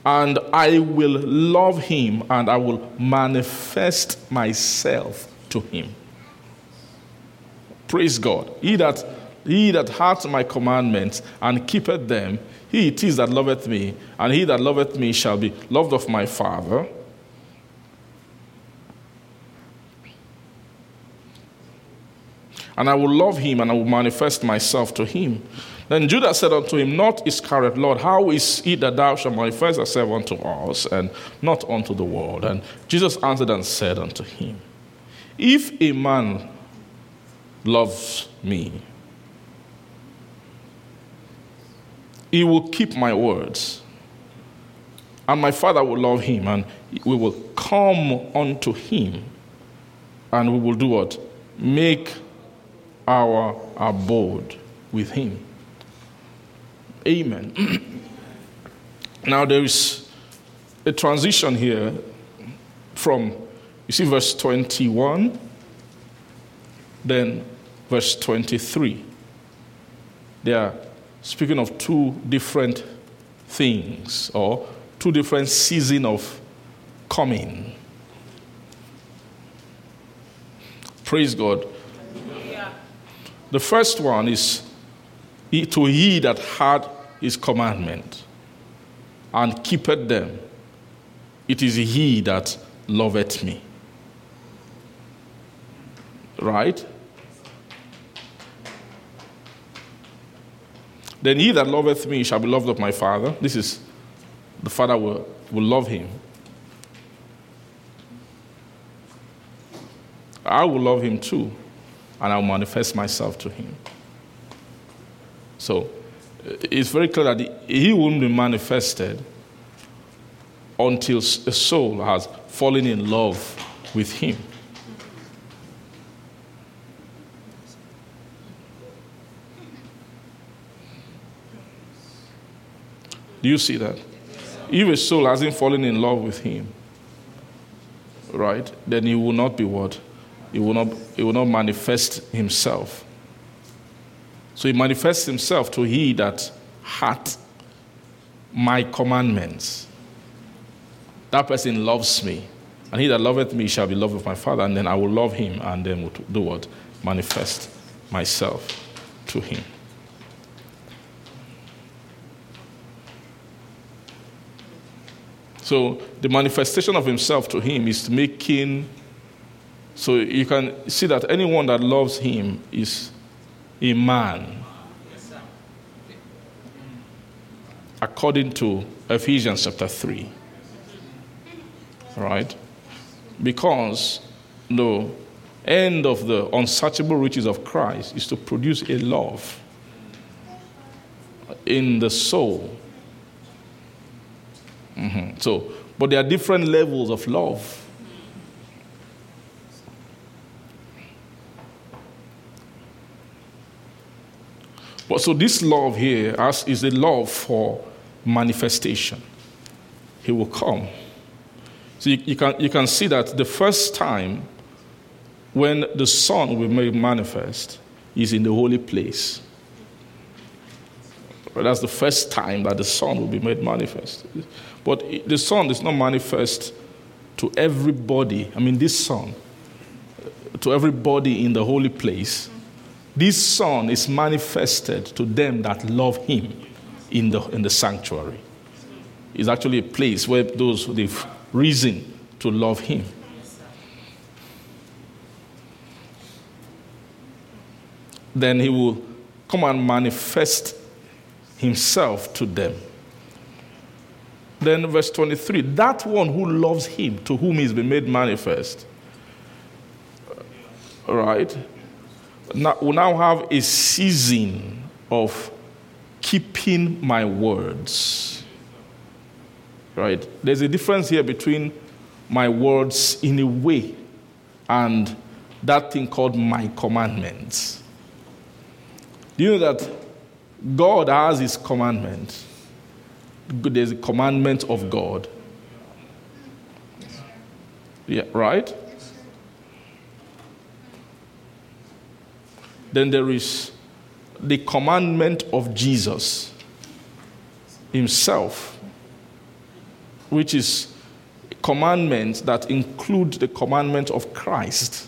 and I will love him, and I will manifest myself to him. Praise God. He that, he that hath my commandments and keepeth them, he it is that loveth me, and he that loveth me shall be loved of my Father. And I will love him, and I will manifest myself to him. Then Judas said unto him, Not Iscariot, Lord, how is it that thou shalt manifest thyself unto us, and not unto the world? And Jesus answered and said unto him, If a man loves me, he will keep my words, and my Father will love him, and we will come unto him, and we will do what? Make our abode with him. Amen. now there is a transition here from, you see, verse 21, then verse 23. They are speaking of two different things or two different seasons of coming. Praise God. The first one is to he that had his commandment and keepeth them. It is he that loveth me. Right? Then he that loveth me shall be loved of my Father. This is the Father will, will love him. I will love him too, and I will manifest myself to him. So it's very clear that he won't be manifested until a soul has fallen in love with him. Do you see that? If a soul hasn't fallen in love with him, right, then he will not be what? He will not, he will not manifest himself. So he manifests himself to he that hath my commandments. That person loves me. And he that loveth me shall be loved of my Father, and then I will love him, and then will do what? Manifest myself to him. So the manifestation of himself to him is making. So you can see that anyone that loves him is a man. According to Ephesians chapter 3. Right? Because the end of the unsearchable riches of Christ is to produce a love in the soul Mm-hmm. So, but there are different levels of love. But so this love here is a love for manifestation. He will come. So you, you, can, you can see that the first time when the Son will make manifest is in the holy place. But that's the first time that the Son will be made manifest. But the Son is not manifest to everybody. I mean, this Son, to everybody in the holy place. This Son is manifested to them that love Him in the, in the sanctuary. It's actually a place where those they've reason to love Him. Then He will come and manifest Himself to them. Then, verse 23 that one who loves him, to whom he's been made manifest, right, now, will now have a season of keeping my words. Right? There's a difference here between my words in a way and that thing called my commandments. Do you know that God has his commandments? there's a commandment of God. Yeah, right? Then there is the commandment of Jesus himself, which is commandments that include the commandment of Christ.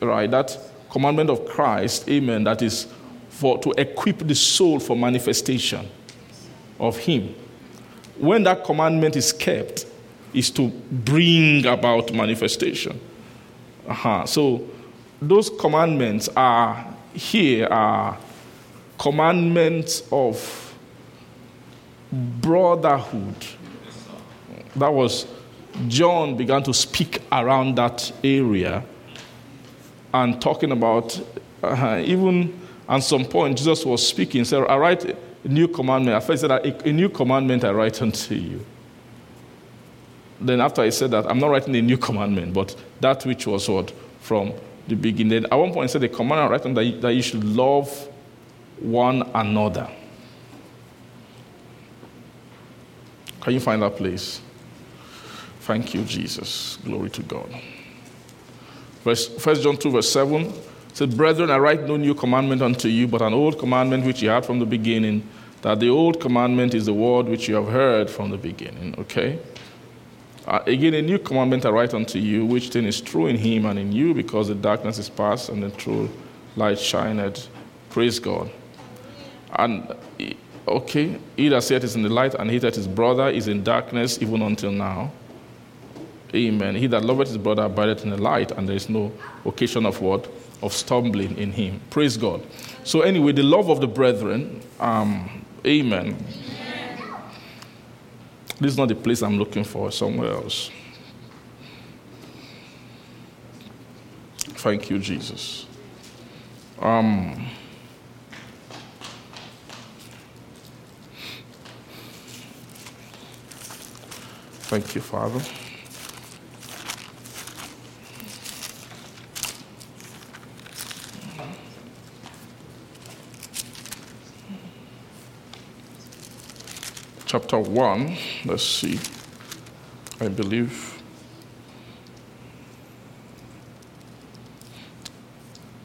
Right? That commandment of Christ, amen, that is for to equip the soul for manifestation of Him. When that commandment is kept, is to bring about manifestation. Uh-huh. So those commandments are here are commandments of brotherhood. That was John began to speak around that area and talking about uh, even at some point Jesus was speaking. said, I write a new commandment. First, he said, a, new commandment I write unto you. Then, after I said that, I'm not writing a new commandment, but that which was what? From the beginning. At one point, he said, The commandment I write unto you, that you should love one another. Can you find that place? Thank you, Jesus. Glory to God. Verse, 1 John 2, verse 7 said, Brethren, I write no new commandment unto you, but an old commandment which you had from the beginning, that the old commandment is the word which you have heard from the beginning. Okay? Uh, again, a new commandment I write unto you, which thing is true in him and in you, because the darkness is past and the true light shineth. Praise God. And, okay, he that saith is in the light and hateth his brother is in darkness even until now. Amen. He that loveth his brother abideth in the light, and there is no occasion of what? Of stumbling in him. Praise God. So, anyway, the love of the brethren, um, amen. This is not the place I'm looking for, somewhere else. Thank you, Jesus. Um, thank you, Father. chapter 1. Let's see. I believe.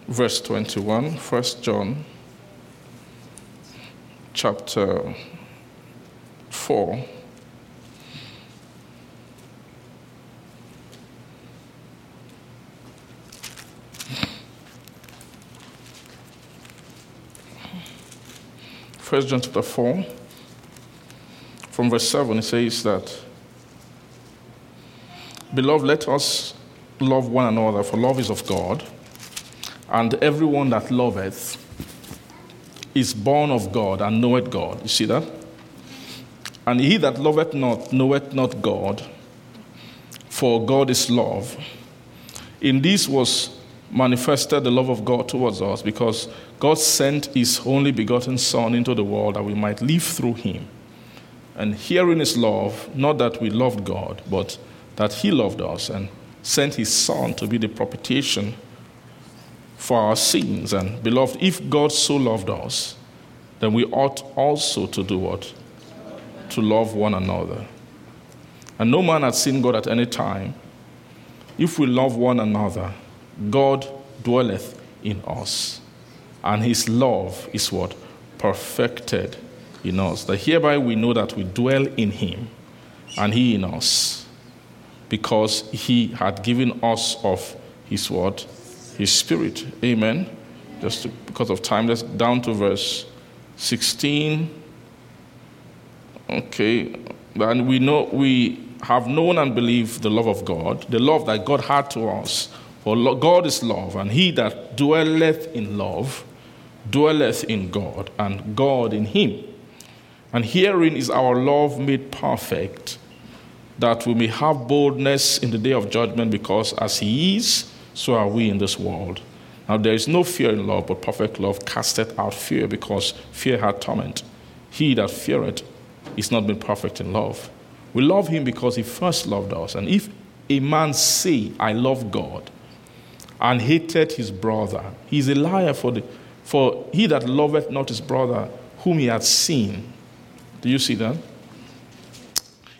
Verse 21, 1 John chapter 4. First John chapter 4, from verse 7, it says that, Beloved, let us love one another, for love is of God, and everyone that loveth is born of God and knoweth God. You see that? And he that loveth not knoweth not God, for God is love. In this was manifested the love of God towards us, because God sent his only begotten Son into the world that we might live through him. And hearing is love, not that we loved God, but that he loved us and sent his Son to be the propitiation for our sins. And beloved, if God so loved us, then we ought also to do what? To love one another. And no man has seen God at any time. If we love one another, God dwelleth in us and his love is what? Perfected in us. That hereby we know that we dwell in him and he in us because he had given us of his word, his spirit. Amen. Just to, because of time, let's down to verse 16. Okay. And we know we have known and believed the love of God, the love that God had to us. For God is love, and he that dwelleth in love dwelleth in God, and God in him. And herein is our love made perfect, that we may have boldness in the day of judgment, because as he is, so are we in this world. Now there is no fear in love, but perfect love casteth out fear, because fear hath torment. He that feareth is not made perfect in love. We love him because he first loved us. And if a man say, I love God, and hated his brother, he is a liar for the for he that loveth not his brother, whom he hath seen. Do you see that?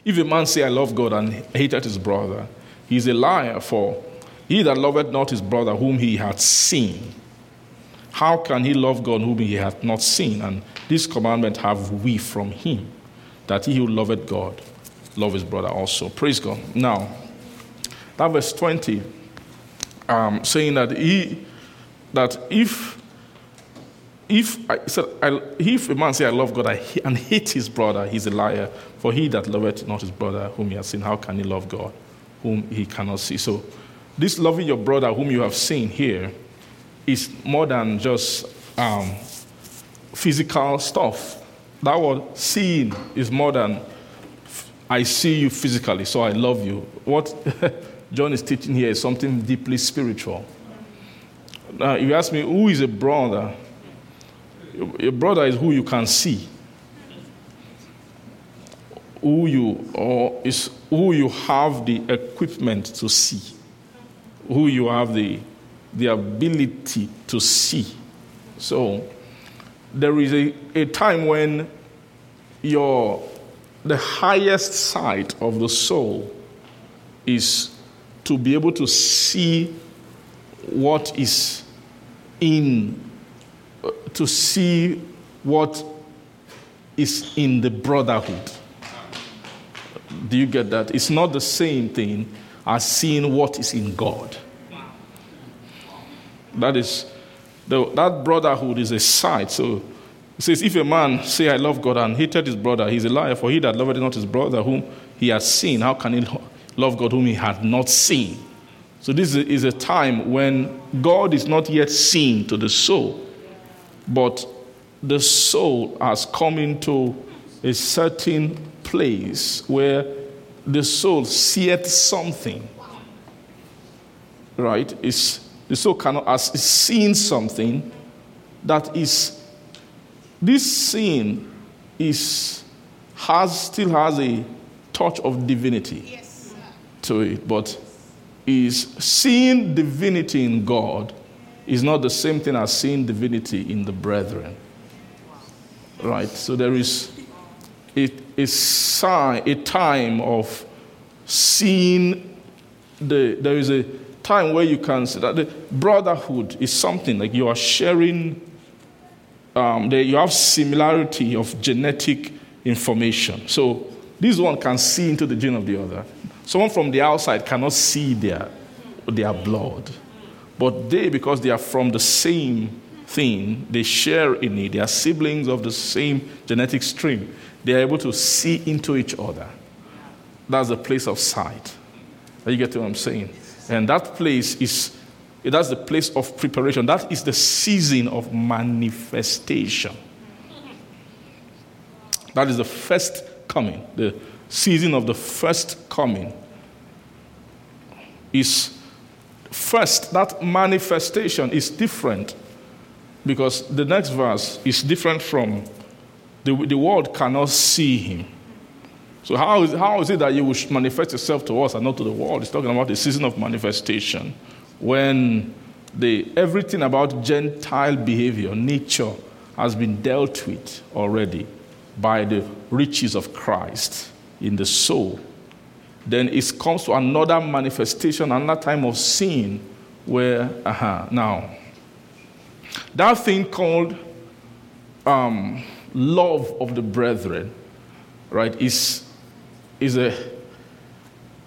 If a man say, I love God and hated his brother, he is a liar, for he that loveth not his brother, whom he hath seen. How can he love God whom he hath not seen? And this commandment have we from him, that he who loveth God love his brother also. Praise God. Now, that verse 20, um, saying that he that if if I said, I, if a man say I love God and hate his brother, he's a liar. For he that loveth not his brother whom he has seen, how can he love God whom he cannot see? So, this loving your brother whom you have seen here is more than just um, physical stuff. That word seeing is more than I see you physically, so I love you. What John is teaching here is something deeply spiritual. Now, if you ask me, who is a brother? Your brother is who you can see. Who you or is who you have the equipment to see. Who you have the the ability to see. So there is a, a time when your the highest sight of the soul is to be able to see what is in to see what is in the brotherhood. Do you get that? It's not the same thing as seeing what is in God. That is, the, that brotherhood is a sight. So it says, if a man say, I love God and hated his brother, he's a liar. For he that loveth not his brother whom he has seen, how can he love God whom he had not seen? So this is a time when God is not yet seen to the soul. But the soul has come into a certain place where the soul seeth something. Right? It's, the soul cannot has seen something that is this sin is has still has a touch of divinity yes, to it, but is seeing divinity in God is not the same thing as seeing divinity in the brethren. Right? So there is a, a sign, a time of seeing the, there is a time where you can see that the brotherhood is something like you are sharing, um, the, you have similarity of genetic information. So this one can see into the gene of the other. Someone from the outside cannot see their, their blood. But they, because they are from the same thing, they share in it, they are siblings of the same genetic stream, they are able to see into each other. That's the place of sight. You get what I'm saying? And that place is that's the place of preparation. That is the season of manifestation. That is the first coming. The season of the first coming is first, that manifestation is different because the next verse is different from the, the world cannot see him. So, how is, how is it that you will manifest yourself to us and not to the world? It's talking about the season of manifestation when the, everything about Gentile behavior, nature, has been dealt with already by the riches of Christ in the soul. Then it comes to another manifestation, another time of sin where, uh-huh, now, that thing called um, love of the brethren, right, is is a,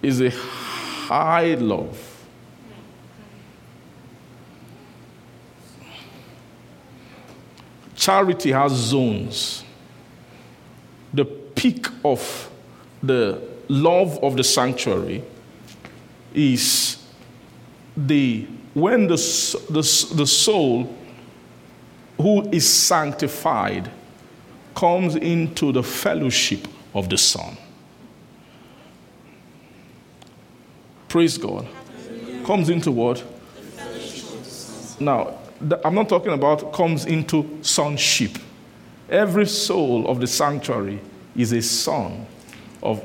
is a high love. Charity has zones. The peak of the love of the sanctuary is the when the, the, the soul who is sanctified comes into the fellowship of the Son. Praise God. Comes into what? Now, I'm not talking about comes into sonship. Every soul of the sanctuary is a son of,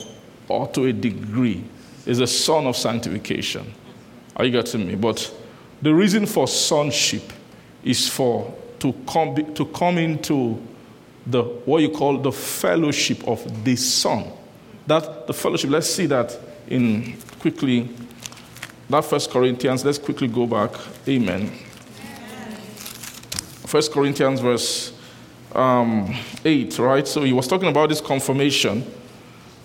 or to a degree, is a son of sanctification. Are you getting me? But the reason for sonship is for to come, to come into the what you call the fellowship of the Son. That the fellowship, let's see that in quickly that first Corinthians, let's quickly go back. Amen. First Corinthians verse um, 8, right? So he was talking about this confirmation.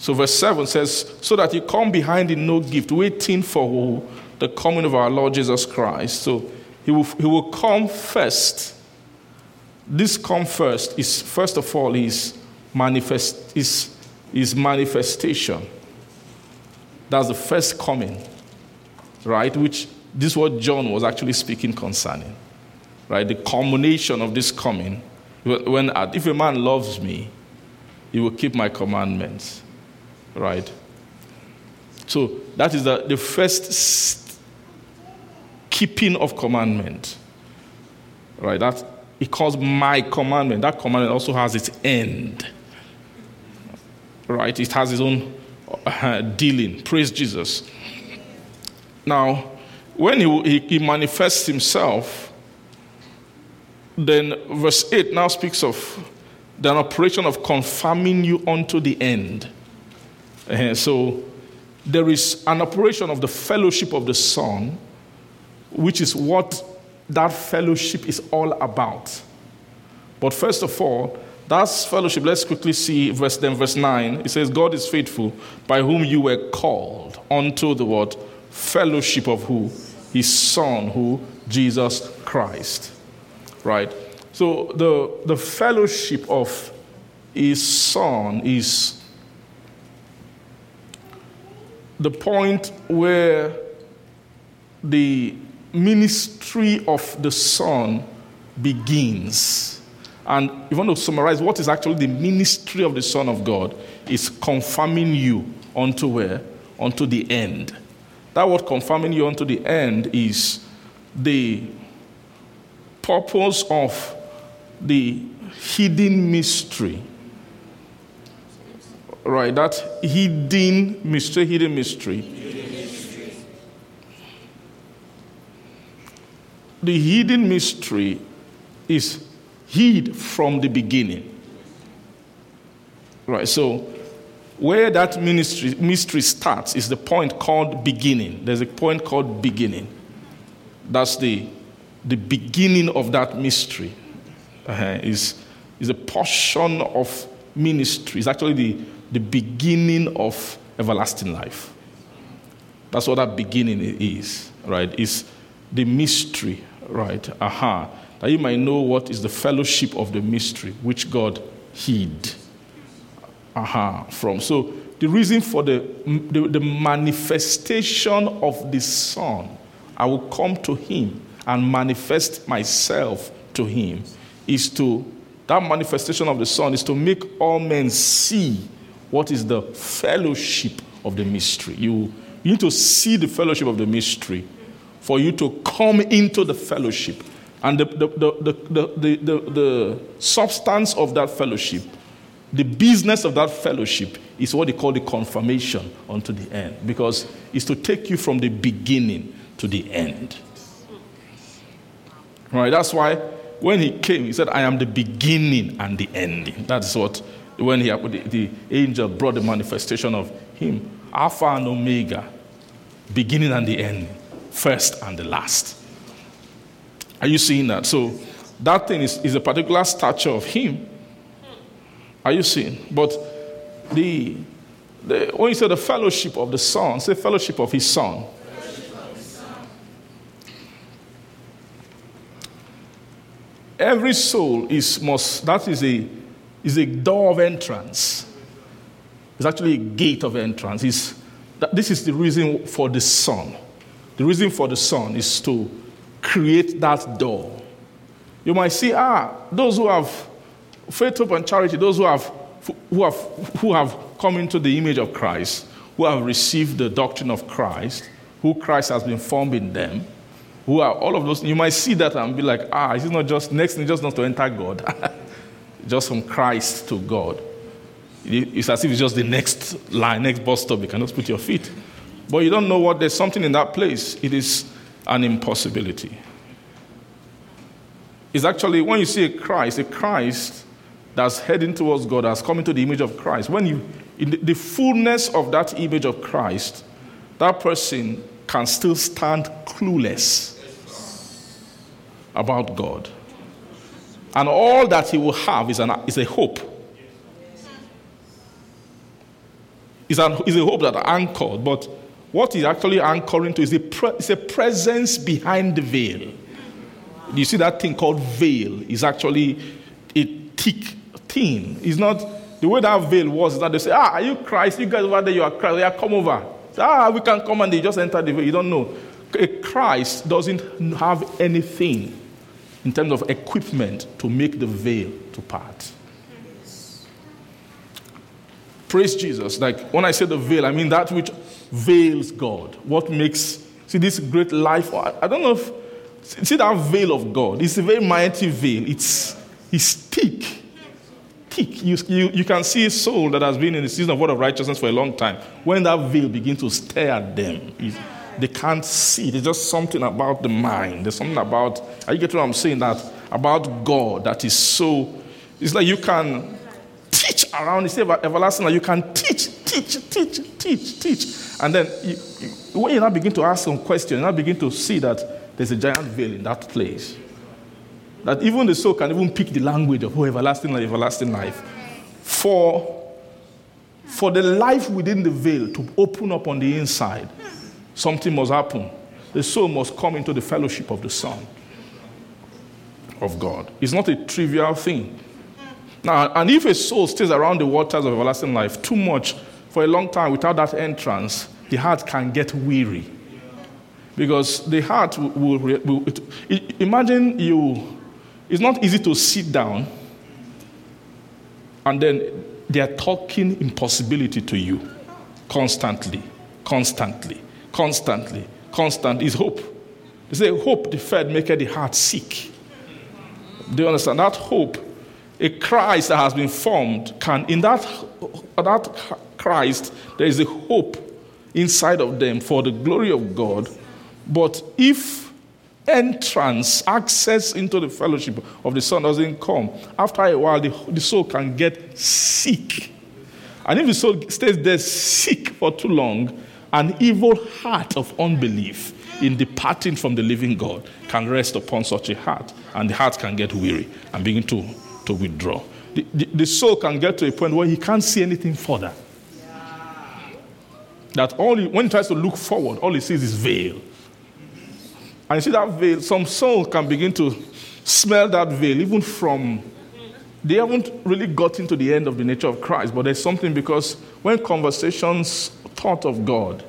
So verse 7 says, So that you come behind in no gift, waiting for the coming of our Lord Jesus Christ. So he will, he will come first. This come first is first of all his manifest is, his manifestation. That's the first coming, right? Which this is what John was actually speaking concerning, right? The culmination of this coming. When, if a man loves me, he will keep my commandments, right? So that is the, the first keeping of commandment, right? That it calls my commandment. That commandment also has its end, right? It has its own uh, dealing. Praise Jesus. Now, when he, he, he manifests himself, then verse 8 now speaks of the operation of confirming you unto the end. Uh, so there is an operation of the fellowship of the Son, which is what that fellowship is all about. But first of all, that's fellowship. Let's quickly see verse then verse 9. It says, God is faithful, by whom you were called unto the what? Fellowship of who? His son, who? Jesus Christ. Right? So the, the fellowship of his son is the point where the ministry of the son begins and if you want to summarize what is actually the ministry of the Son of God, is confirming you unto where? Unto the end. That word confirming you unto the end is the purpose of the hidden mystery. Right, that hidden mystery, hidden mystery. The hidden mystery is hid from the beginning. Right, so where that ministry, mystery starts is the point called beginning. There's a point called beginning. That's the, the beginning of that mystery. Uh, is, is a portion of ministry. It's actually the, the beginning of everlasting life. That's what that beginning is, right? Is the mystery, right? Aha. That you might know what is the fellowship of the mystery which God hid. Aha. From. So the reason for the, the, the manifestation of the Son, I will come to Him and manifest myself to Him, is to, that manifestation of the Son is to make all men see what is the fellowship of the mystery. You, you need to see the fellowship of the mystery for you to come into the fellowship. And the, the, the, the, the, the, substance of that fellowship the business of that fellowship is what they call the confirmation unto the end, because it's to take you from the beginning to the end. Right? That's why when he came, he said, I am the beginning and the ending. That's what, when he, the, angel brought the manifestation of him Alpha and Omega, beginning and the end, first and the last. Are you seeing that? So, that thing is, is a particular stature of him are you seeing? But the, the when you say the fellowship of the Son, say fellowship of his Son. Fellowship of His Son. Every soul is must that is a is a door of entrance. It's actually a gate of entrance. It's, this is the reason for the Son. The reason for the Son is to create that door. You might see, ah, those who have faith, hope, and charity, those who have, who, have, who have come into the image of Christ, who have received the doctrine of Christ, who Christ has been formed in them, who are all of those, you might see that and be like, ah, it's not just, next thing, just not to enter God, just from Christ to God. It's as if it's just the next line, next bus stop, you cannot put your feet. But you don't know what, there's something in that place. It is an impossibility. It's actually, when you see a Christ, a Christ that's heading towards God has come into the image of Christ. When you, in the fullness of that image of Christ, that person can still stand clueless about God. And all that he will have is, an, is a hope. Is, an, is a hope that anchored, but what he's actually anchoring to is a, pre, is a presence behind the veil. You see that thing called veil is actually a thick thing. It's not the way that veil was that they say, Ah, are you Christ? You guys over there, you are Christ. Yeah, come over. ah, we can come and they just enter the veil. You don't know. A Christ doesn't have anything in terms of equipment to make the veil to part. Praise Jesus. Like when I say the veil, I mean that which veils God. What makes, see, this great life. I don't know if, see that veil of God. It's a very mighty veil. It's, it's thick thick. You, you, you can see a soul that has been in the season of word of righteousness for a long time. When that veil begins to stare at them, they can't see. There's just something about the mind. There's something about, are you getting what I'm saying? That about God that is so, it's like you can teach around, it's everlasting, like you can teach, teach, teach, teach, teach. And then you, you, when you now begin to ask some questions, you now begin to see that there's a giant veil in that place. That even the soul can even pick the language of oh, everlasting life, everlasting life. For, for the life within the veil to open up on the inside, something must happen. The soul must come into the fellowship of the Son of God. It's not a trivial thing. Now, and if a soul stays around the waters of everlasting life too much for a long time without that entrance, the heart can get weary. Because the heart will, will, it, imagine you it's not easy to sit down and then they are talking impossibility to you constantly, constantly, constantly, constant is hope. They say hope deferred maketh the heart sick. Do you understand? That hope, a Christ that has been formed, can in that, that Christ, there is a hope inside of them for the glory of God. But if entrance, access into the fellowship of the Son doesn't come, after a while, the, the soul can get sick. And if the soul stays there sick for too long, an evil heart of unbelief in departing from the living God can rest upon such a heart, and the heart can get weary and begin to, to withdraw. The, the, the soul can get to a point where he can't see anything further. That he, when he tries to look forward, all he sees is veil. And you see that veil, some soul can begin to smell that veil, even from they haven't really gotten to the end of the nature of Christ, but there's something because when conversations thought of God,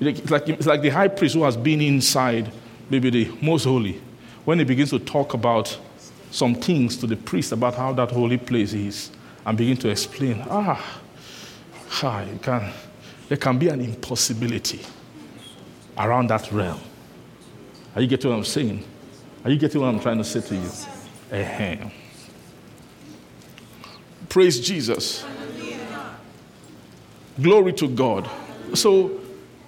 it's like, it's like the high priest who has been inside, maybe the most holy, when he begins to talk about some things to the priest about how that holy place is and begin to explain, ah, ah can, there can be an impossibility around that realm. Are you getting what I'm saying? Are you getting what I'm trying to say to you? Uh-huh. Praise Jesus. Glory to God. So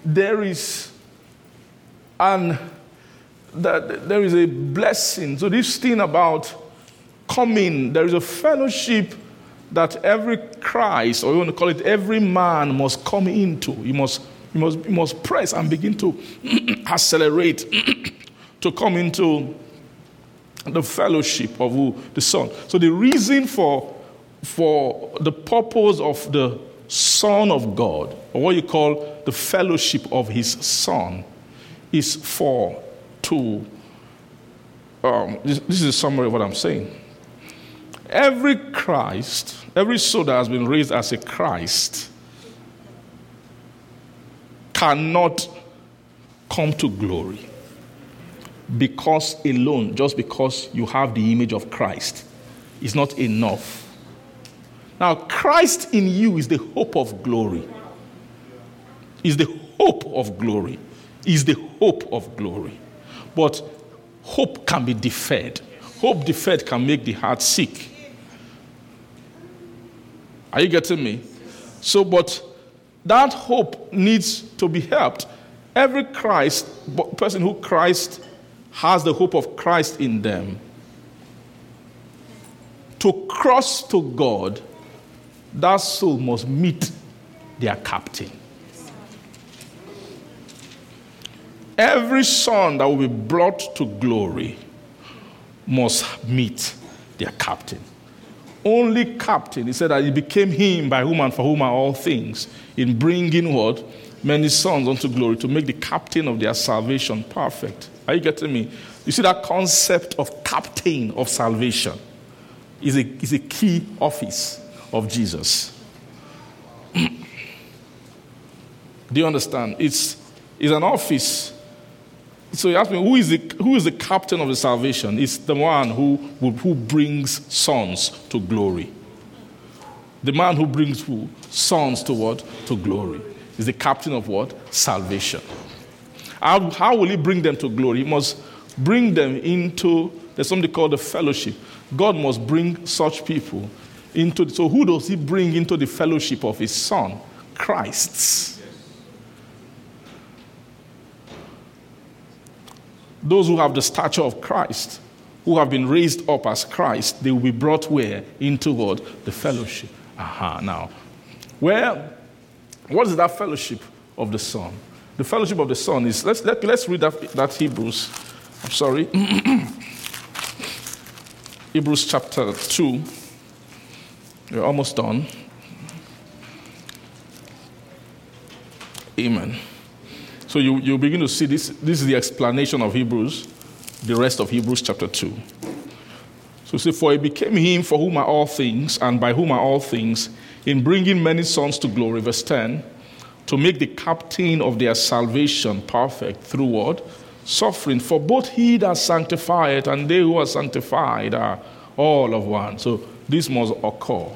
there is an that there is a blessing. So this thing about coming, there is a fellowship that every Christ, or you want to call it every man, must come into. You must, you must, you must press and begin to accelerate to come into the fellowship of who? The Son. So the reason for for the purpose of the Son of God, or what you call the fellowship of His Son, is for to. Um, this, this is a summary of what I'm saying. Every Christ, every soul that has been raised as a Christ, cannot come to glory because alone, just because you have the image of Christ, is not enough now, Christ in you is the hope of glory. Is the hope of glory. Is the hope of glory. But hope can be deferred. Hope deferred can make the heart sick. Are you getting me? So, but that hope needs to be helped. Every Christ, person who Christ has the hope of Christ in them, to cross to God that soul must meet their captain. Every son that will be brought to glory must meet their captain. Only captain, he said that he became him by whom and for whom are all things, in bringing what? Many sons unto glory to make the captain of their salvation perfect. Are you getting me? You see that concept of captain of salvation is a, is a key office of Jesus. Do you understand? It's, it's an office. So you ask me, who is, the, who is the captain of the salvation? It's the one who, who brings sons to glory. The man who brings who? Sons to what? To glory. Is the captain of what? Salvation. How, how will he bring them to glory? He must bring them into, there's something called the fellowship. God must bring such people into so who does he bring into the fellowship of his son christ's those who have the stature of christ who have been raised up as christ they will be brought where? Into what? The fellowship. Aha now where what is that fellowship of the son? The fellowship of the son is let's let, let's read that, that hebrews i'm sorry. Hebrews chapter 2 we're almost done. Amen. So you, you begin to see this. This is the explanation of Hebrews, the rest of Hebrews chapter 2. So say, For it became him for whom are all things, and by whom are all things, in bringing many sons to glory. Verse 10 to make the captain of their salvation perfect through what? Suffering. For both he that sanctified and they who are sanctified are all of one. So this must occur.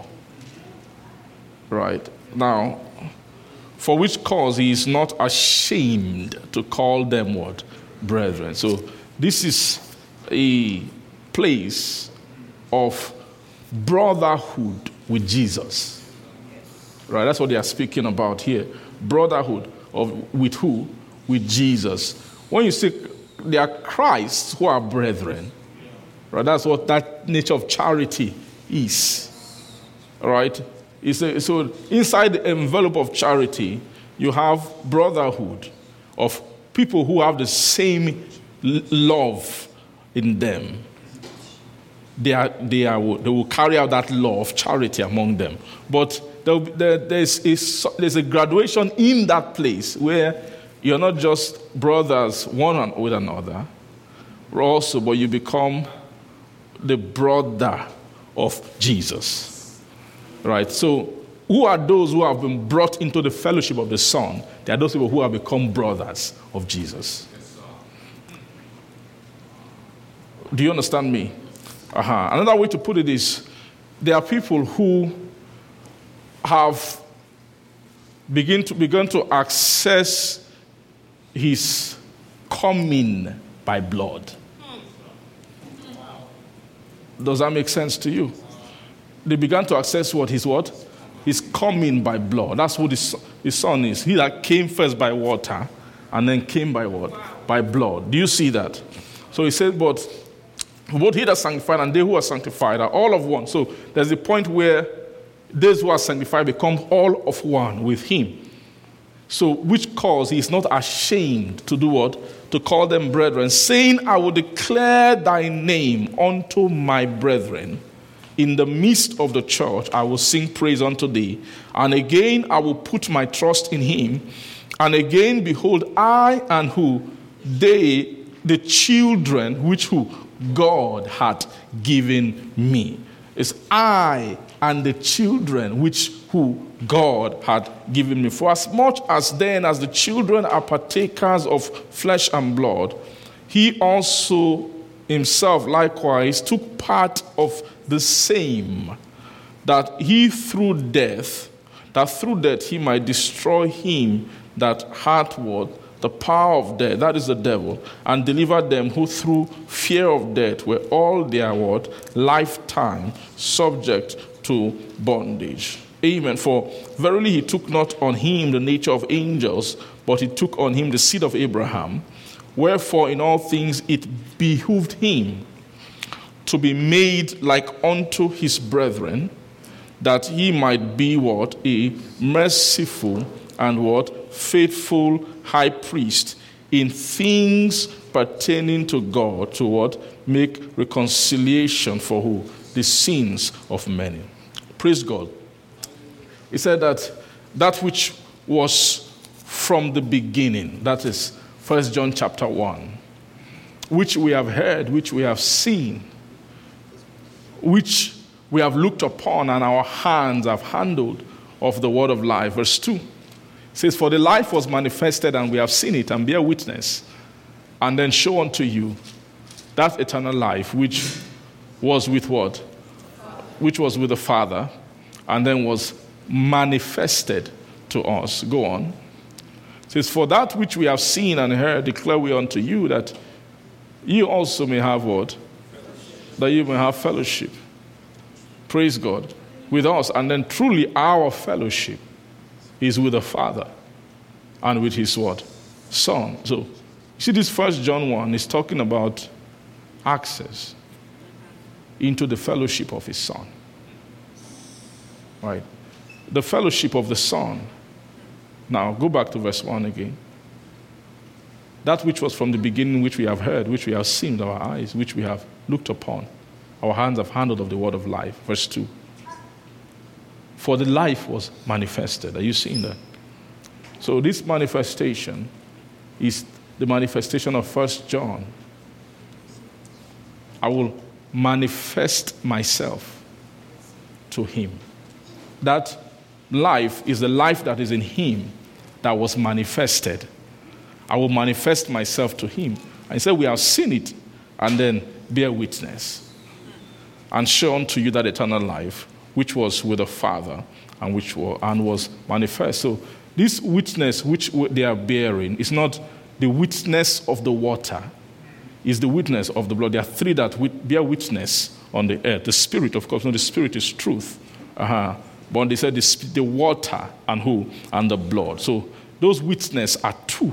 Right. Now, for which cause he is not ashamed to call them what? Brethren. So this is a place of brotherhood with Jesus. Right? That's what they are speaking about here. Brotherhood of with who? With Jesus. When you say they are Christ who are brethren, right? That's what that nature of charity is. Right? A, so inside the envelope of charity, you have brotherhood of people who have the same love in them. They, are, they, are, they will carry out that law of charity among them. But there, there, there's, there's a graduation in that place where you're not just brothers one with another, also, but you become the brother of Jesus. Right? So, who are those who have been brought into the fellowship of the Son? They are those people who have become brothers of Jesus. Do you understand me? Uh-huh. Another way to put it is there are people who have begin to, begun to access his coming by blood. Does that make sense to you? They began to access what? His what? His coming by blood. That's what his, his son is. He that came first by water and then came by what? By blood. Do you see that? So he said, but both he that sanctified and they who are sanctified are all of one. So there's a point where those who are sanctified become all of one with him. So, which cause he is not ashamed to do what? To call them brethren, saying, I will declare thy name unto my brethren. In the midst of the church, I will sing praise unto thee. And again, I will put my trust in him. And again, behold, I and who? They, the children which who? God had given me. It's I and the children which who God had given me. For as much as then as the children are partakers of flesh and blood, he also himself likewise took part of the same, that he through death, that through death he might destroy him that had what the power of death, that is the devil, and deliver them who through fear of death were all their what? Lifetime subject to bondage. Amen. For verily he took not on him the nature of angels, but he took on him the seed of Abraham. Wherefore in all things it behooved him to be made like unto his brethren, that he might be what? A merciful and what? Faithful high priest in things pertaining to God to what? Make reconciliation for who? The sins of many. Praise God. He said that that which was from the beginning, that is 1 John chapter 1, which we have heard, which we have seen, which we have looked upon and our hands have handled of the word of life. Verse 2 says, For the life was manifested, and we have seen it, and bear witness, and then show unto you that eternal life which was with what? Which was with the Father, and then was manifested to us. Go on. It says, For that which we have seen and heard, declare we unto you that you also may have what? That you may have fellowship. Praise God. With us. And then truly our fellowship is with the Father and with his what? Son. So, you see, this first John 1 is talking about access into the fellowship of his Son. Right? The fellowship of the Son. Now, go back to verse 1 again. That which was from the beginning, which we have heard, which we have seen with our eyes, which we have looked upon, our hands have handled of the word of life. Verse 2. For the life was manifested. Are you seeing that? So, this manifestation is the manifestation of First John. I will manifest myself to him. That life is the life that is in him that was manifested. I will manifest myself to him. I said, We have seen it, and then bear witness and show unto you that eternal life which was with the Father and which were, and was manifest. So this witness which they are bearing is not the witness of the water, is the witness of the blood. There are three that bear witness on the earth. The Spirit, of course, no, the Spirit is truth. Uh-huh. But they said the, the water and who? And the blood. So those witnesses are two.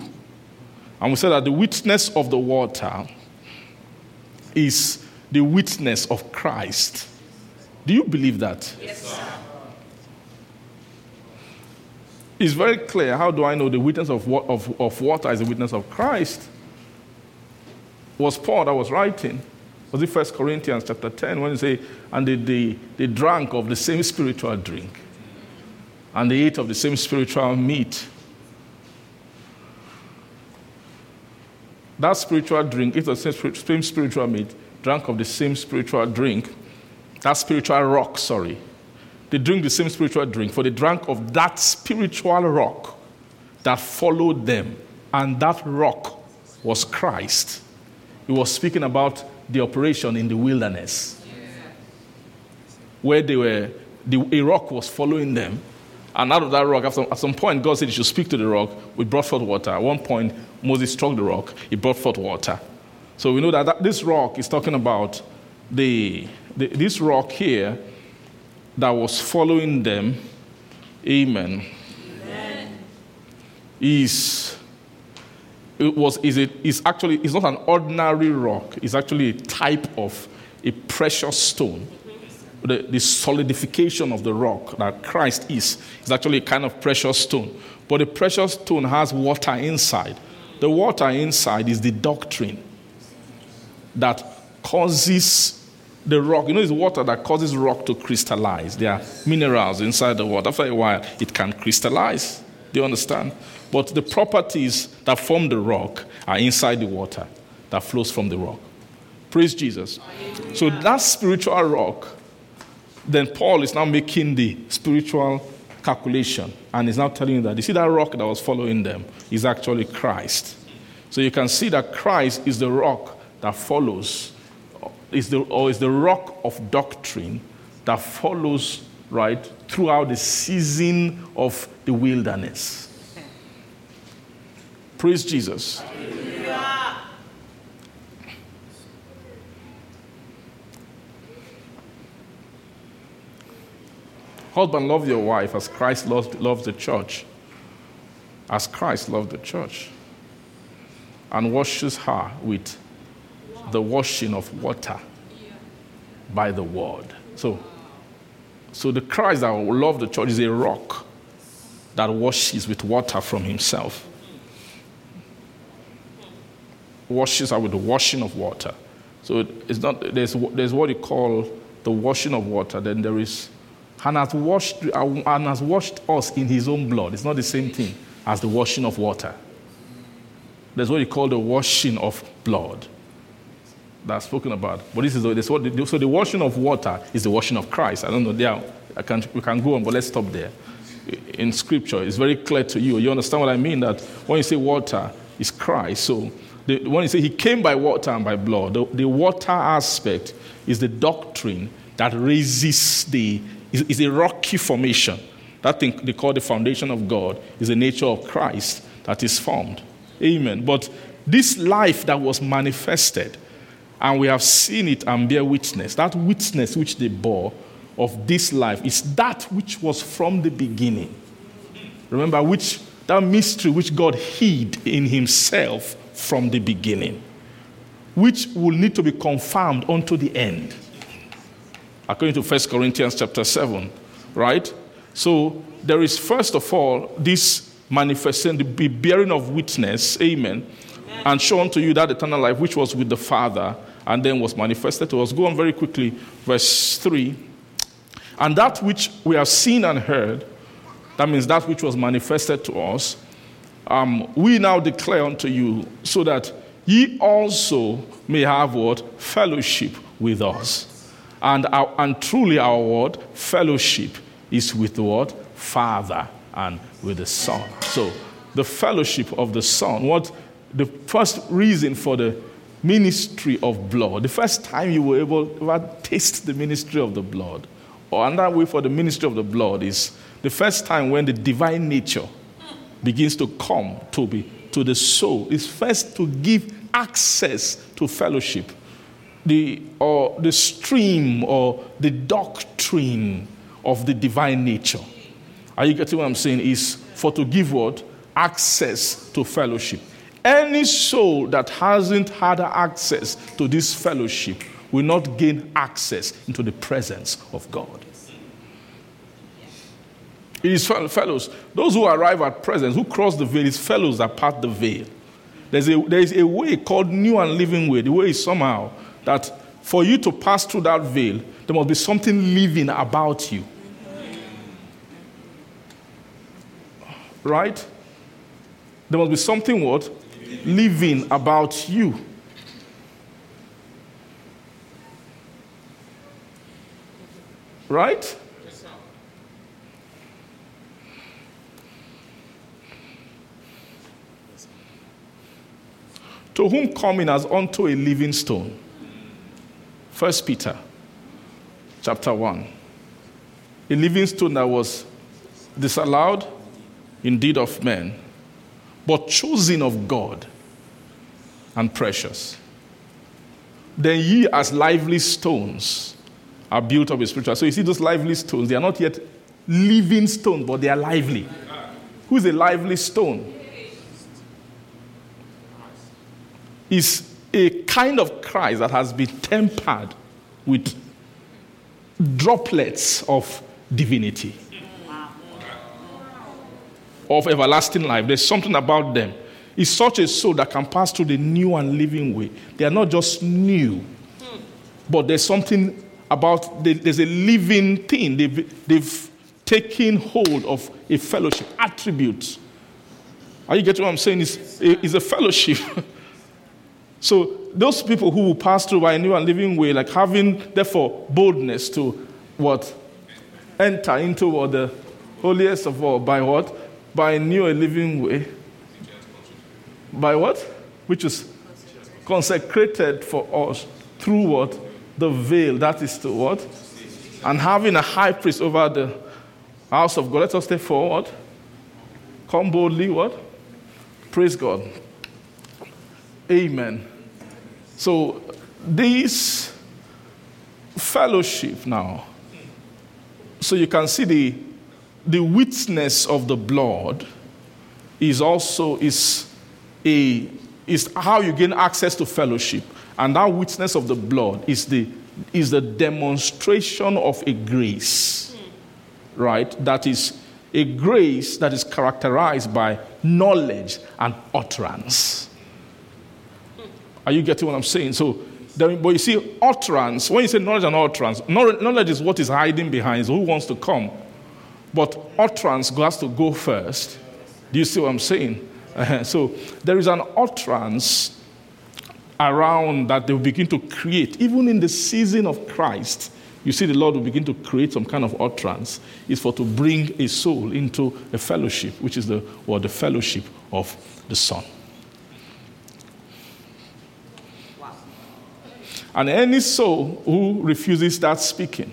And we said that the witness of the water is the witness of Christ. Do you believe that? Yes, sir. It's very clear. How do I know the witness of, of, of water is the witness of Christ? Was Paul that was writing? Was it First Corinthians chapter 10 when he say, and they, they, they drank of the same spiritual drink, and they ate of the same spiritual meat. That spiritual drink, ate of the same spiritual meat, drank of the same spiritual drink, that spiritual rock, sorry. They drink the same spiritual drink, for they drank of that spiritual rock that followed them, and that rock was Christ. He was speaking about the operation in the wilderness, where they were, the, a rock was following them, and out of that rock, at some, at some point, God said he should speak to the rock. We brought forth water. At one point, Moses struck the rock. He brought forth water. So we know that, that this rock is talking about the, the, this rock here that was following them. Amen. Amen. Is it was is it is actually it's not an ordinary rock. It's actually a type of a precious stone the, the solidification of the rock that Christ is, is actually a kind of precious stone. But the precious stone has water inside. The water inside is the doctrine that causes the rock. You know, it's water that causes rock to crystallize. There are minerals inside the water. After a while, it can crystallize. Do you understand? But the properties that form the rock are inside the water that flows from the rock. Praise Jesus. So that spiritual rock then Paul is now making the spiritual calculation and is now telling you that you see that rock that was following them is actually Christ. So you can see that Christ is the rock that follows, is the, or is the rock of doctrine that follows right throughout the season of the wilderness. Praise Jesus. Husband, love your wife as Christ loved, loves the church. As Christ loved the church. And washes her with the washing of water by the word. So, so the Christ that loved the church is a rock that washes with water from himself. Washes her with the washing of water. So it's not, there's, there's what you call the washing of water, then there is and has washed and has washed us in his own blood. It's not the same thing as the washing of water. That's what you call the washing of blood. That's spoken about. But this is, this what the, so the washing of water is the washing of Christ. I don't know. There, I can, we can go on, but let's stop there. In Scripture, it's very clear to you. You understand what I mean? That when you say water, is Christ. So the, when you say he came by water and by blood, the, the water aspect is the doctrine that raises the is, a rocky formation. That thing they call the foundation of God is the nature of Christ that is formed. Amen. But this life that was manifested, and we have seen it and bear witness, that witness which they bore of this life is that which was from the beginning. Remember, which that mystery which God hid in Himself from the beginning, which will need to be confirmed unto the end according to 1 Corinthians chapter 7, right? So there is first of all this manifesting, the bearing of witness, amen, amen, and shown to you that eternal life which was with the Father and then was manifested to us. Go on very quickly, verse 3. And that which we have seen and heard, that means that which was manifested to us, um, we now declare unto you, so that ye also may have what? Fellowship with us. And, our, and truly, our word, fellowship, is with the word Father and with the Son. So, the fellowship of the Son, what the first reason for the ministry of blood, the first time you were able to taste the ministry of the blood, or another way for the ministry of the blood is the first time when the divine nature begins to come to be to the soul is first to give access to fellowship the, or the stream or the doctrine of the divine nature. Are you getting what I'm saying? Is for to give what? Access to fellowship. Any soul that hasn't had access to this fellowship will not gain access into the presence of God. It is fellows. Those who arrive at presence, who cross the veil, is fellows that part the veil. There's a, there is a way called new and living way. The way is somehow that for you to pass through that veil, there must be something living about you. Right? There must be something what? Living about you. Right? To whom coming as unto a living stone. First Peter chapter 1. A living stone that was disallowed indeed of men, but chosen of God and precious. Then ye as lively stones are built up a spiritual. So you see those lively stones, they are not yet living stones, but they are lively. Who is a lively stone? Is a kind of Christ that has been tempered with droplets of divinity, of everlasting life. There's something about them. It's such a soul that can pass through the new and living way. They are not just new, but there's something about, there's a living thing. They've, they've taken hold of a fellowship, attributes. Are you getting what I'm saying? It's, it's a fellowship. so those people who will pass through by a new and living way, like having, therefore, boldness to what? Enter into what? The holiest of all. By what? By a new and living way. By what? Which is consecrated for us through what? The veil. That is to what? And having a high priest over the house of God. Let us step forward. Come boldly, what? Praise God. Amen. So, this fellowship now, so you can see the, the witness of the blood is also is a is how you gain access to fellowship. And that witness of the blood is the is the demonstration of a grace right? That is a grace that is characterized by knowledge and utterance are you getting what I'm saying? So, but you see, utterance, when you say knowledge and utterance, knowledge is what is hiding behind, so who wants to come. But utterance has to go first. Do you see what I'm saying? Uh, so, there is an utterance around that they will begin to create, even in the season of Christ. You see, the Lord will begin to create some kind of utterance. It's for to bring a soul into a fellowship, which is the or the fellowship of the Son. And any soul who refuses that speaking,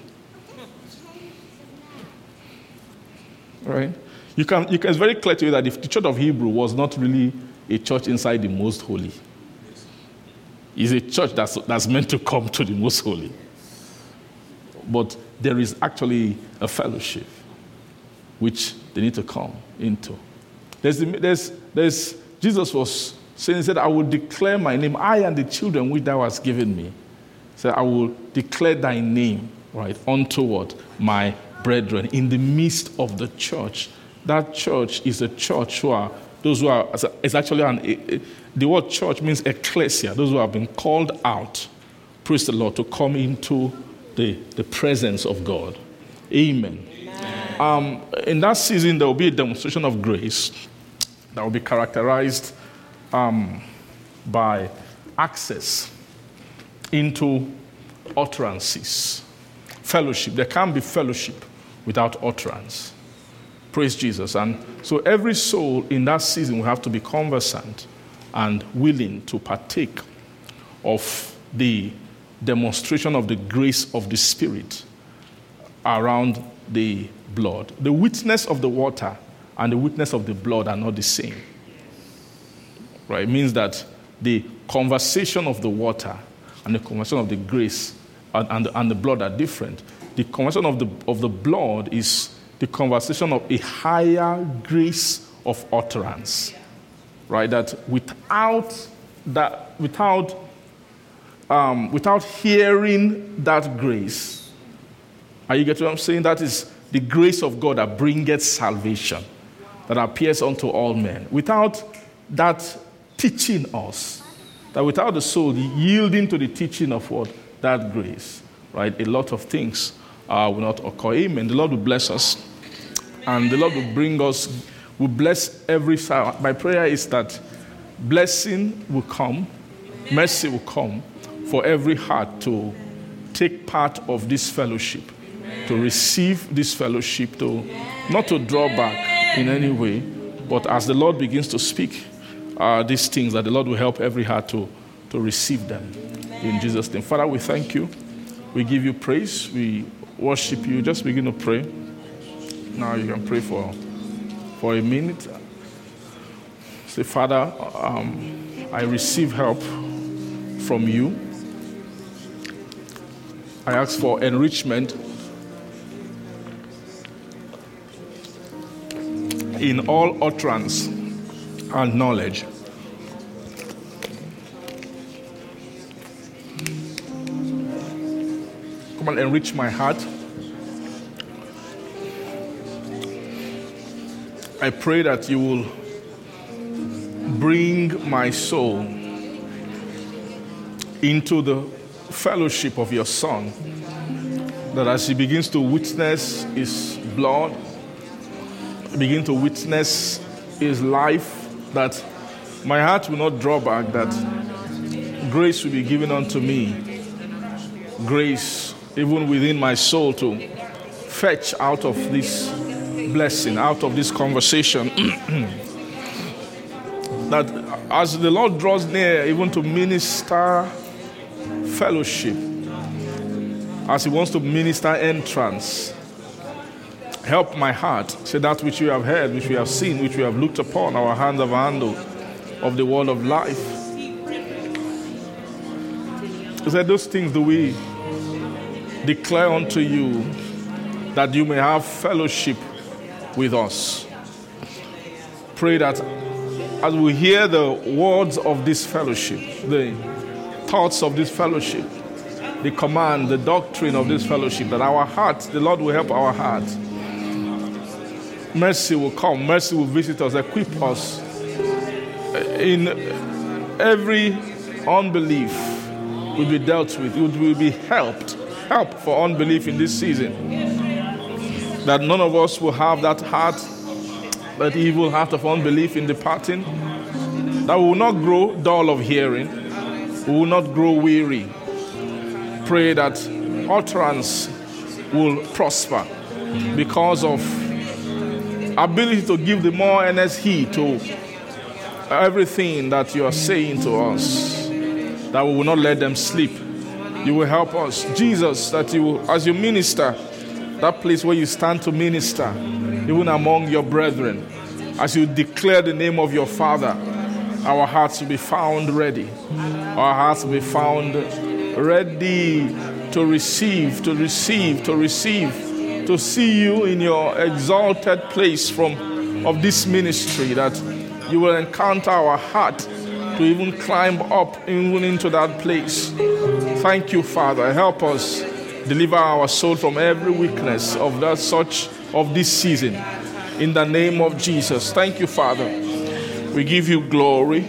right? You can, you can, it's very clear to you that if the church of Hebrew was not really a church inside the most holy, it's a church that's, that's meant to come to the most holy. But there is actually a fellowship which they need to come into. There's, there's, there's, Jesus was saying, He said, I will declare my name, I and the children which thou hast given me. So I will declare thy name, right, unto what? My brethren, in the midst of the church. That church is a church who are, those who are, it's actually an, the word church means ecclesia, those who have been called out, praise the Lord, to come into the, the presence of God. Amen. Amen. Um, in that season, there will be a demonstration of grace that will be characterized um, by access into utterances. Fellowship. There can't be fellowship without utterance. Praise Jesus. And so every soul in that season will have to be conversant and willing to partake of the demonstration of the grace of the Spirit around the blood. The witness of the water and the witness of the blood are not the same. Right? It means that the conversation of the water and the conversion of the grace and, and, and the blood are different. The conversion of the, of the blood is the conversation of a higher grace of utterance. Right? That without that, without, um, without hearing that grace, are you getting what I'm saying? That is, the grace of God that bringeth salvation, that appears unto all men. Without that teaching us, that without the soul yielding to the teaching of what? That grace, right? A lot of things uh, will not occur. Amen. The Lord will bless us, and the Lord will bring us, will bless every side. My prayer is that blessing will come, mercy will come for every heart to take part of this fellowship, to receive this fellowship, to not to draw back in any way, but as the Lord begins to speak uh, these things, that the Lord will help every heart to, to receive them. In Jesus' name. Father, we thank you. We give you praise. We worship you. Just begin to pray. Now you can pray for, for a minute. Say, Father, um, I receive help from you. I ask for enrichment in all utterance and knowledge. Come and enrich my heart. I pray that you will bring my soul into the fellowship of your Son. That as he begins to witness his blood, begin to witness his life, that my heart will not draw back, that grace will be given unto me. Grace, even within my soul, to fetch out of this blessing, out of this conversation. that as the Lord draws near, even to minister fellowship, as He wants to minister entrance, help my heart. Say that which you have heard, which we have seen, which we have looked upon, our hands have handled of the word of life. He said, Those things do we declare unto you that you may have fellowship with us. Pray that as we hear the words of this fellowship, the thoughts of this fellowship, the command, the doctrine of this fellowship, that our hearts, the Lord will help our hearts. Mercy will come, mercy will visit us, equip us in every unbelief will be dealt with, it will be helped. Help for unbelief in this season. That none of us will have that heart, that evil heart of unbelief in departing. That we will not grow dull of hearing, we will not grow weary. Pray that utterance will prosper because of ability to give the more earnest heed to everything that you are saying to us, that we will not let them sleep. You will help us. Jesus, that you as you minister, that place where you stand to minister, even among your brethren, as you declare the name of your Father, our hearts will be found ready. Our hearts will be found ready to receive, to receive, to receive, to see you in your exalted place from of this ministry that you will encounter our heart to even climb up even into that place. Thank you, Father. Help us deliver our soul from every weakness of that such of this season. In the name of Jesus. Thank you, Father. We give you glory.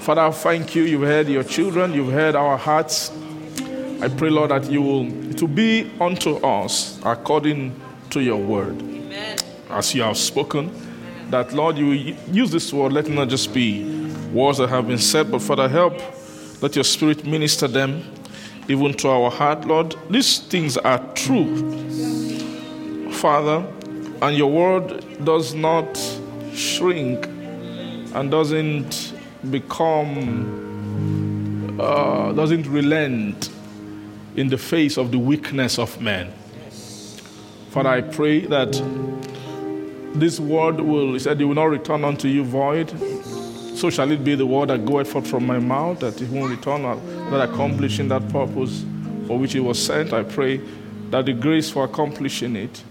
Father, thank you. You've heard your children, you've heard our hearts. I pray, Lord, that you will to be unto us according to your word. Amen. As you have spoken that, Lord, you use this word, let it not just be words that have been said, but Father, help, let your spirit minister them even to our heart, Lord. These things are true, Father, and your word does not shrink and doesn't become, uh, doesn't relent in the face of the weakness of men. Father, I pray that this word will, he said, it will not return unto you void. So shall it be the word that goeth forth from my mouth, that it won't return, uh, not accomplishing that purpose for which it was sent. I pray that the grace for accomplishing it,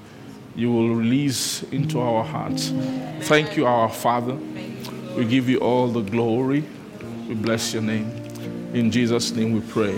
you will release into our hearts. Thank you, our Father. We give you all the glory. We bless your name. In Jesus' name we pray.